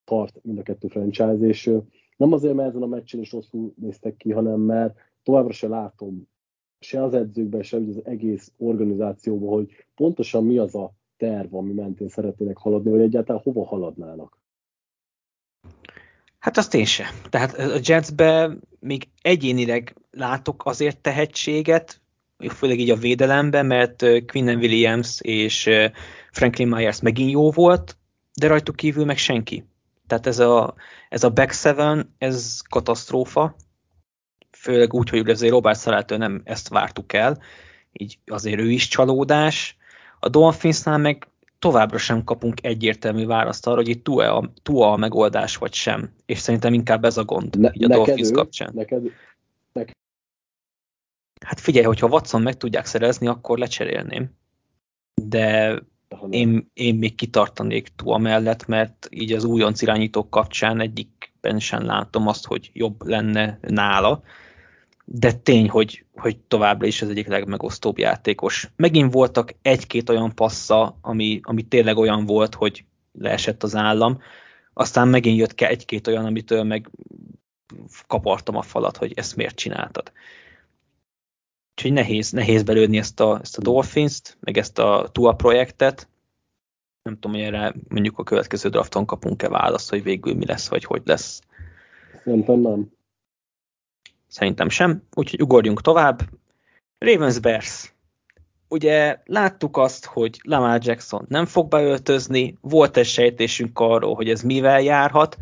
tart mind a kettő franchise, és nem azért, mert ezen a meccsen is rosszul néztek ki, hanem mert továbbra se látom se az edzőkben, se az egész organizációban, hogy pontosan mi az a terv, ami mentén szeretnének haladni, vagy egyáltalán hova haladnának. Hát azt én sem. Tehát a Jetsbe még egyénileg látok azért tehetséget, főleg így a védelemben, mert Quinnen Williams és Franklin Myers megint jó volt, de rajtuk kívül meg senki. Tehát ez a, ez a back seven, ez katasztrófa, főleg úgy, hogy azért Robert Szalától nem ezt vártuk el, így azért ő is csalódás. A Dolphinsnál meg továbbra sem kapunk egyértelmű választ arra, hogy itt Tua a, Tua a megoldás vagy sem. És szerintem inkább ez a gond ne, így a Dolphins ő, kapcsán. Neked. Hát figyelj, hogyha Watson meg tudják szerezni, akkor lecserélném. De én, én még kitartanék Tua mellett, mert így az újonc irányítók kapcsán egyikben sem látom azt, hogy jobb lenne nála de tény, hogy, hogy továbbra is az egyik legmegosztóbb játékos. Megint voltak egy-két olyan passza, ami, ami tényleg olyan volt, hogy leesett az állam, aztán megint jött egy-két olyan, amitől meg kapartam a falat, hogy ezt miért csináltad. Úgyhogy nehéz, nehéz belőni ezt a, ezt a Dolphins-t, meg ezt a Tua projektet. Nem tudom, hogy erre mondjuk a következő drafton kapunk-e választ, hogy végül mi lesz, vagy hogy lesz. Szerintem nem. Szerintem sem, úgyhogy ugorjunk tovább. Ravens Bears. Ugye láttuk azt, hogy Lamar Jackson nem fog beöltözni, volt egy sejtésünk arról, hogy ez mivel járhat,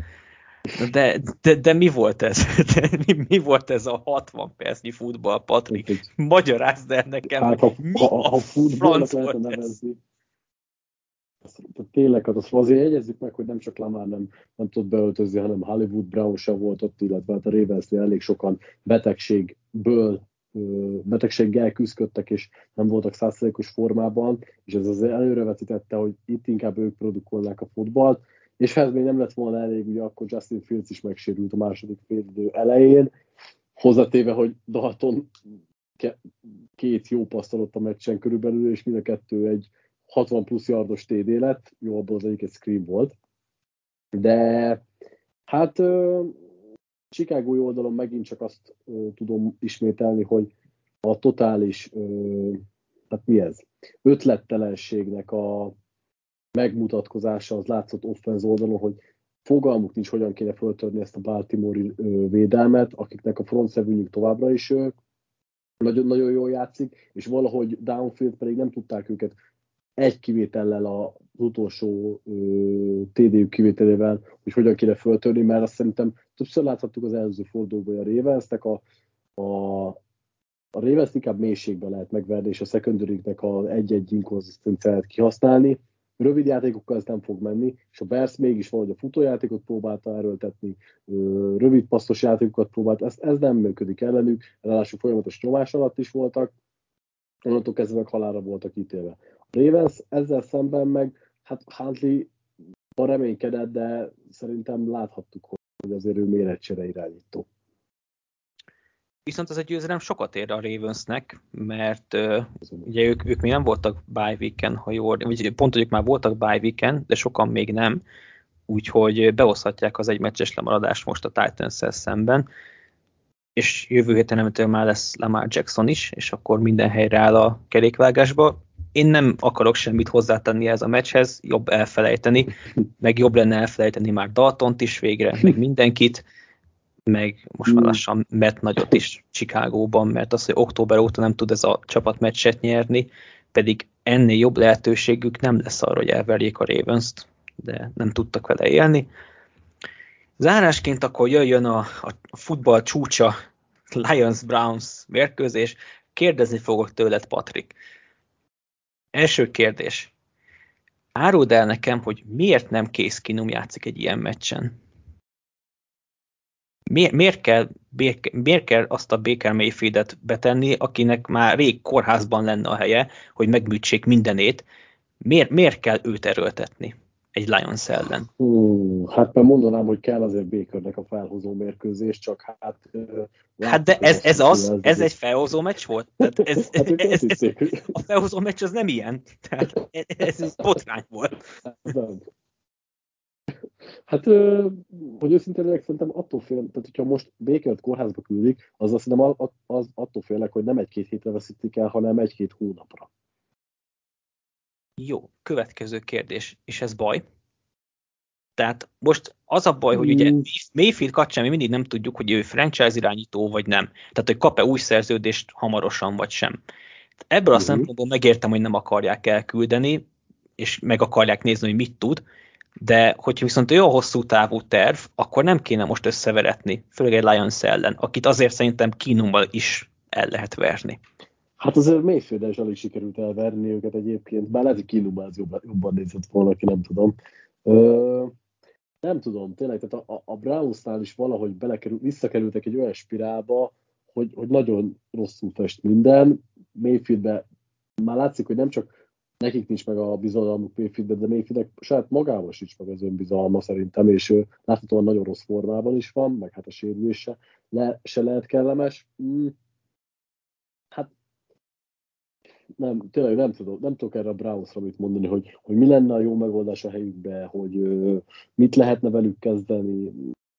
de, de, de mi volt ez? De mi, mi volt ez a 60 percnyi futball, Patrik? Magyarázd el nekem, hát, ha, mi ha, a franc volt ez? tényleg az Azért jegyezzük meg, hogy nem csak Lamar nem, nem tud beöltözni, hanem Hollywood Brown sem volt ott, illetve hát a ravens elég sokan betegségből betegséggel küzdöttek, és nem voltak százszerékos formában, és ez azért előrevetítette, hogy itt inkább ők produkolnák a futballt, és ez még nem lett volna elég, ugye akkor Justin Fields is megsérült a második félidő elején, hozzatéve, hogy Dalton két jó passzolott a meccsen körülbelül, és mind a kettő egy 60 plusz yardos TD lett, jó, abból az egyik egy screen volt, de hát Chicago oldalon megint csak azt tudom ismételni, hogy a totális, hát mi ez, ötlettelenségnek a megmutatkozása az látszott offense oldalon, hogy fogalmuk nincs, hogyan kéne föltörni ezt a Baltimore védelmet, akiknek a front továbbra is nagyon, nagyon jól játszik, és valahogy downfield pedig nem tudták őket egy kivétellel az utolsó TDU kivételével, hogy hogyan kéne föltörni, mert azt szerintem többször láthattuk az előző fordulóban a Ravensnek, a, a, a Ravens inkább mélységben lehet megverni, és a secondary az egy-egy inkonzisztenciáját kihasználni. Rövid játékokkal ez nem fog menni, és a Bears mégis valahogy a futójátékot próbálta erőltetni, rövid passzos játékokat próbált, ez, ez nem működik ellenük, ráadásul folyamatos nyomás alatt is voltak, onnantól kezdve meg halára voltak ítélve. Ravens ezzel szemben meg, hát Huntley reménykedett, de szerintem láthattuk, hogy azért ő méretcsere irányító. Viszont ez a győzelem sokat ér a Ravensnek, mert uh, ugye ők, ők még nem voltak bye weekend, ha jól, vagy pont, hogy már voltak bye weekend, de sokan még nem, úgyhogy behozhatják az egy meccses lemaradást most a titans szemben, és jövő héten emetől már lesz Lamar Jackson is, és akkor minden helyre áll a kerékvágásba. Én nem akarok semmit hozzátenni ez a meccshez, jobb elfelejteni, meg jobb lenne elfelejteni már Daltont is végre, meg mindenkit, meg most már hmm. lassan Matt nagyot is Chicagóban, mert az, hogy október óta nem tud ez a csapat meccset nyerni, pedig ennél jobb lehetőségük nem lesz arra, hogy elverjék a Ravens-t, de nem tudtak vele élni. Zárásként akkor jöjjön a, a futball csúcsa Lions-Browns mérkőzés. Kérdezni fogok tőled, Patrik. Első kérdés. Áruld el nekem, hogy miért nem Kész Kinum játszik egy ilyen meccsen? Miért, miért, kell, miért kell azt a Baker Mayfieldet betenni, akinek már rég kórházban lenne a helye, hogy megműtsék mindenét? Miért, miért kell őt erőltetni? egy Lions ellen? Hú, hát már mondanám, hogy kell azért Bakernek a felhozó mérkőzés, csak hát... Hát de ez, ez az, ez, ez egy felhozó meccs volt? Tehát ez, hát ez, ez, ez, a felhozó meccs az nem ilyen. Tehát ez, ez botrány volt. Nem. Hát, hogy őszintén legyek, szerintem attól félek, tehát hogyha most Békert kórházba küldik, az azt hiszem az, az attól félek, hogy nem egy-két hétre veszítik el, hanem egy-két hónapra. Jó, következő kérdés, és ez baj? Tehát most az a baj, hogy ugye mm. Mayfield kapcsán mi mindig nem tudjuk, hogy ő franchise irányító vagy nem. Tehát, hogy kap-e új szerződést hamarosan vagy sem. Ebből a uh-huh. szempontból megértem, hogy nem akarják elküldeni, és meg akarják nézni, hogy mit tud, de hogyha viszont olyan hosszú távú terv, akkor nem kéne most összeveretni, főleg egy Lions ellen, akit azért szerintem kínummal is el lehet verni. Hát azért Mayfield-el is alig sikerült elverni őket egyébként, bár lehet, hogy kínummal jobban, jobban nézett volna, aki nem tudom. Ö, nem tudom, tényleg, tehát a, a Brownsnál is valahogy belekerül, visszakerültek egy olyan spirálba, hogy, hogy nagyon rosszul fest minden. Mayfieldbe már látszik, hogy nem csak nekik nincs meg a bizalmuk Mayfieldbe, de Mayfieldnek saját magával sincs meg az önbizalma szerintem, és ő láthatóan nagyon rossz formában is van, meg hát a sérülése le, se lehet kellemes. Mm. Hát nem, tényleg nem tudok, nem tudok erre a Brownsra mit mondani, hogy, hogy mi lenne a jó megoldás a helyükbe, hogy uh, mit lehetne velük kezdeni,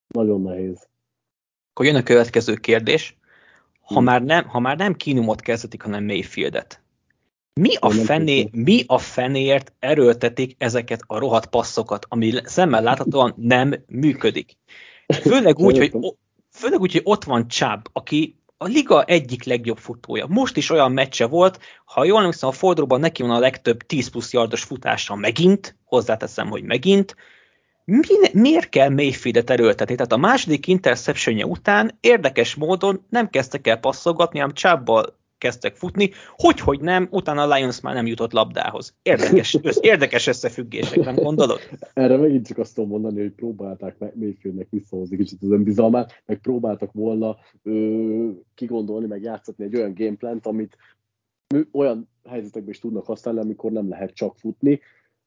nagyon nehéz. Akkor jön a következő kérdés. Ha, hmm. már nem, ha már nem kínumot kezdetik, hanem Mayfieldet, mi a, fené, mi a fenéért erőltetik ezeket a rohadt passzokat, ami szemmel láthatóan nem működik? Főleg úgy, hogy, főleg úgy, hogy ott van Csáb, aki a liga egyik legjobb futója. Most is olyan meccse volt, ha jól emlékszem, a fordulóban neki van a legtöbb 10 plusz yardos futása megint, hozzáteszem, hogy megint, mi, miért kell Mayfieldet erőltetni? Tehát a második interceptionje után érdekes módon nem kezdtek el passzolgatni, hanem csábbal kezdtek futni, hogy, hogy nem, utána a Lions már nem jutott labdához. Érdekes, össz, érdekes összefüggések, nem gondolod? Erre megint csak azt tudom mondani, hogy próbálták meg Mayfieldnek visszahozni kicsit az önbizalmát, meg próbáltak volna ö, kigondolni, meg játszatni egy olyan gameplant, amit olyan helyzetekben is tudnak használni, amikor nem lehet csak futni.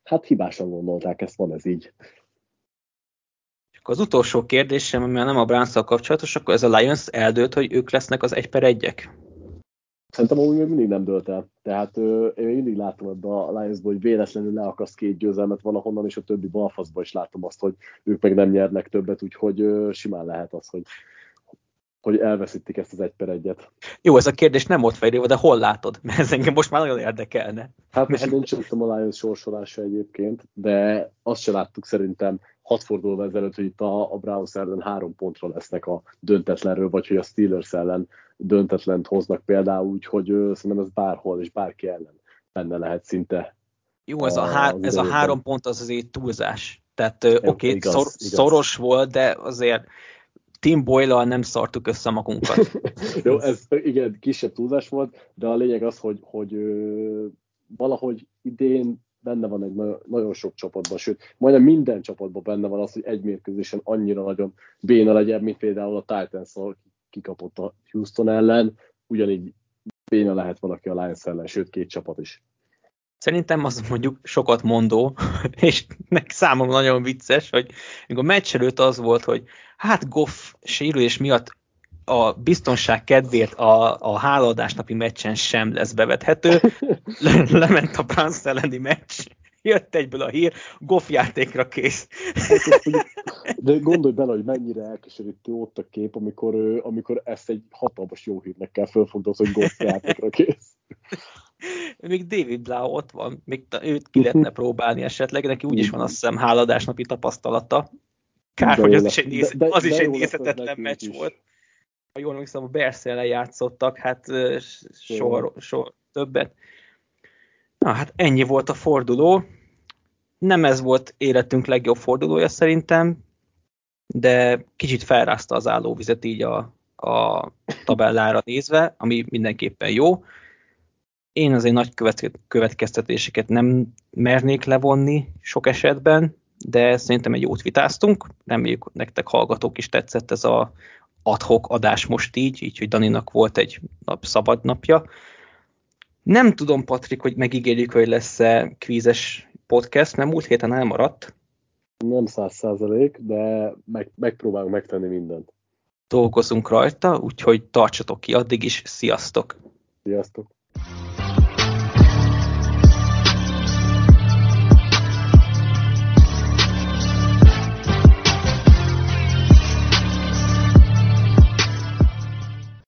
Hát hibásan gondolták ezt, van ez így. Az utolsó kérdésem, ami nem a browns kapcsolatos, akkor ez a Lions eldőlt, hogy ők lesznek az egy per egyek? Szerintem amúgy még mindig nem dölt el. Tehát ö, én mindig látom ebbe a lions hogy véletlenül leakaszt két győzelmet valahonnan, és a többi balfaszba is látom azt, hogy ők meg nem nyernek többet, úgyhogy ö, simán lehet az, hogy hogy elveszítik ezt az egy per egyet. Jó, ez a kérdés nem ott fejlő, de hol látod? Mert ez engem most már nagyon érdekelne. Hát most mert... én a Lions sorsolása egyébként, de azt se láttuk szerintem hat fordulva ezelőtt, hogy itt a, a Browns ellen három pontra lesznek a döntetlenről, vagy hogy a Steelers ellen döntetlent hoznak például, úgyhogy szerintem ez bárhol és bárki ellen benne lehet szinte. Jó, ez a, há- ez a három pont az azért túlzás. Tehát oké, okay, szor- szoros volt, de azért Tim boyle nem szartuk össze magunkat. Jó, ez igen, kisebb túlzás volt, de a lényeg az, hogy, hogy ö, valahogy idén benne van egy nagyon, nagyon sok csapatban, sőt, majdnem minden csapatban benne van az, hogy egy mérkőzésen annyira nagyon béna legyen, mint például a titans kikapott a Houston ellen, ugyanígy béna lehet valaki a Lions ellen, sőt két csapat is. Szerintem az mondjuk sokat mondó, és meg számomra nagyon vicces, hogy a meccs előtt az volt, hogy hát Goff sérülés miatt a biztonság kedvéért a, a hálaadásnapi meccsen sem lesz bevethető. Le, lement a Browns elleni meccs, jött egyből a hír, Goff játékra kész. De gondolj bele, hogy mennyire elkeserítő ott a kép, amikor, amikor ezt egy hatalmas jó hírnek kell felfogni, hogy Goff játékra kész. Még David Blau ott van, még őt ki lehetne próbálni esetleg, neki úgyis van azt hiszem háladásnapi tapasztalata. Kár, hogy az is egy, néz, de, de, az is egy nézhetetlen meccs is. volt. Ha jól emlékszem, a Berszellen játszottak, hát soha, soha többet. Na hát ennyi volt a forduló. Nem ez volt életünk legjobb fordulója szerintem, de kicsit felrázta az állóvizet így a, a tabellára nézve, ami mindenképpen jó. Én azért nagy következtetéseket nem mernék levonni sok esetben, de szerintem egy jót vitáztunk. Reméljük nektek hallgatók is tetszett ez a adhok adás most így, így, hogy Daninak volt egy nap szabad napja. Nem tudom, Patrik, hogy megígérjük, hogy lesz-e kvízes podcast, mert múlt héten elmaradt. Nem száz százalék, de meg, megpróbálunk megtenni mindent. Dolgozunk rajta, úgyhogy tartsatok ki addig is. Sziasztok! Sziasztok!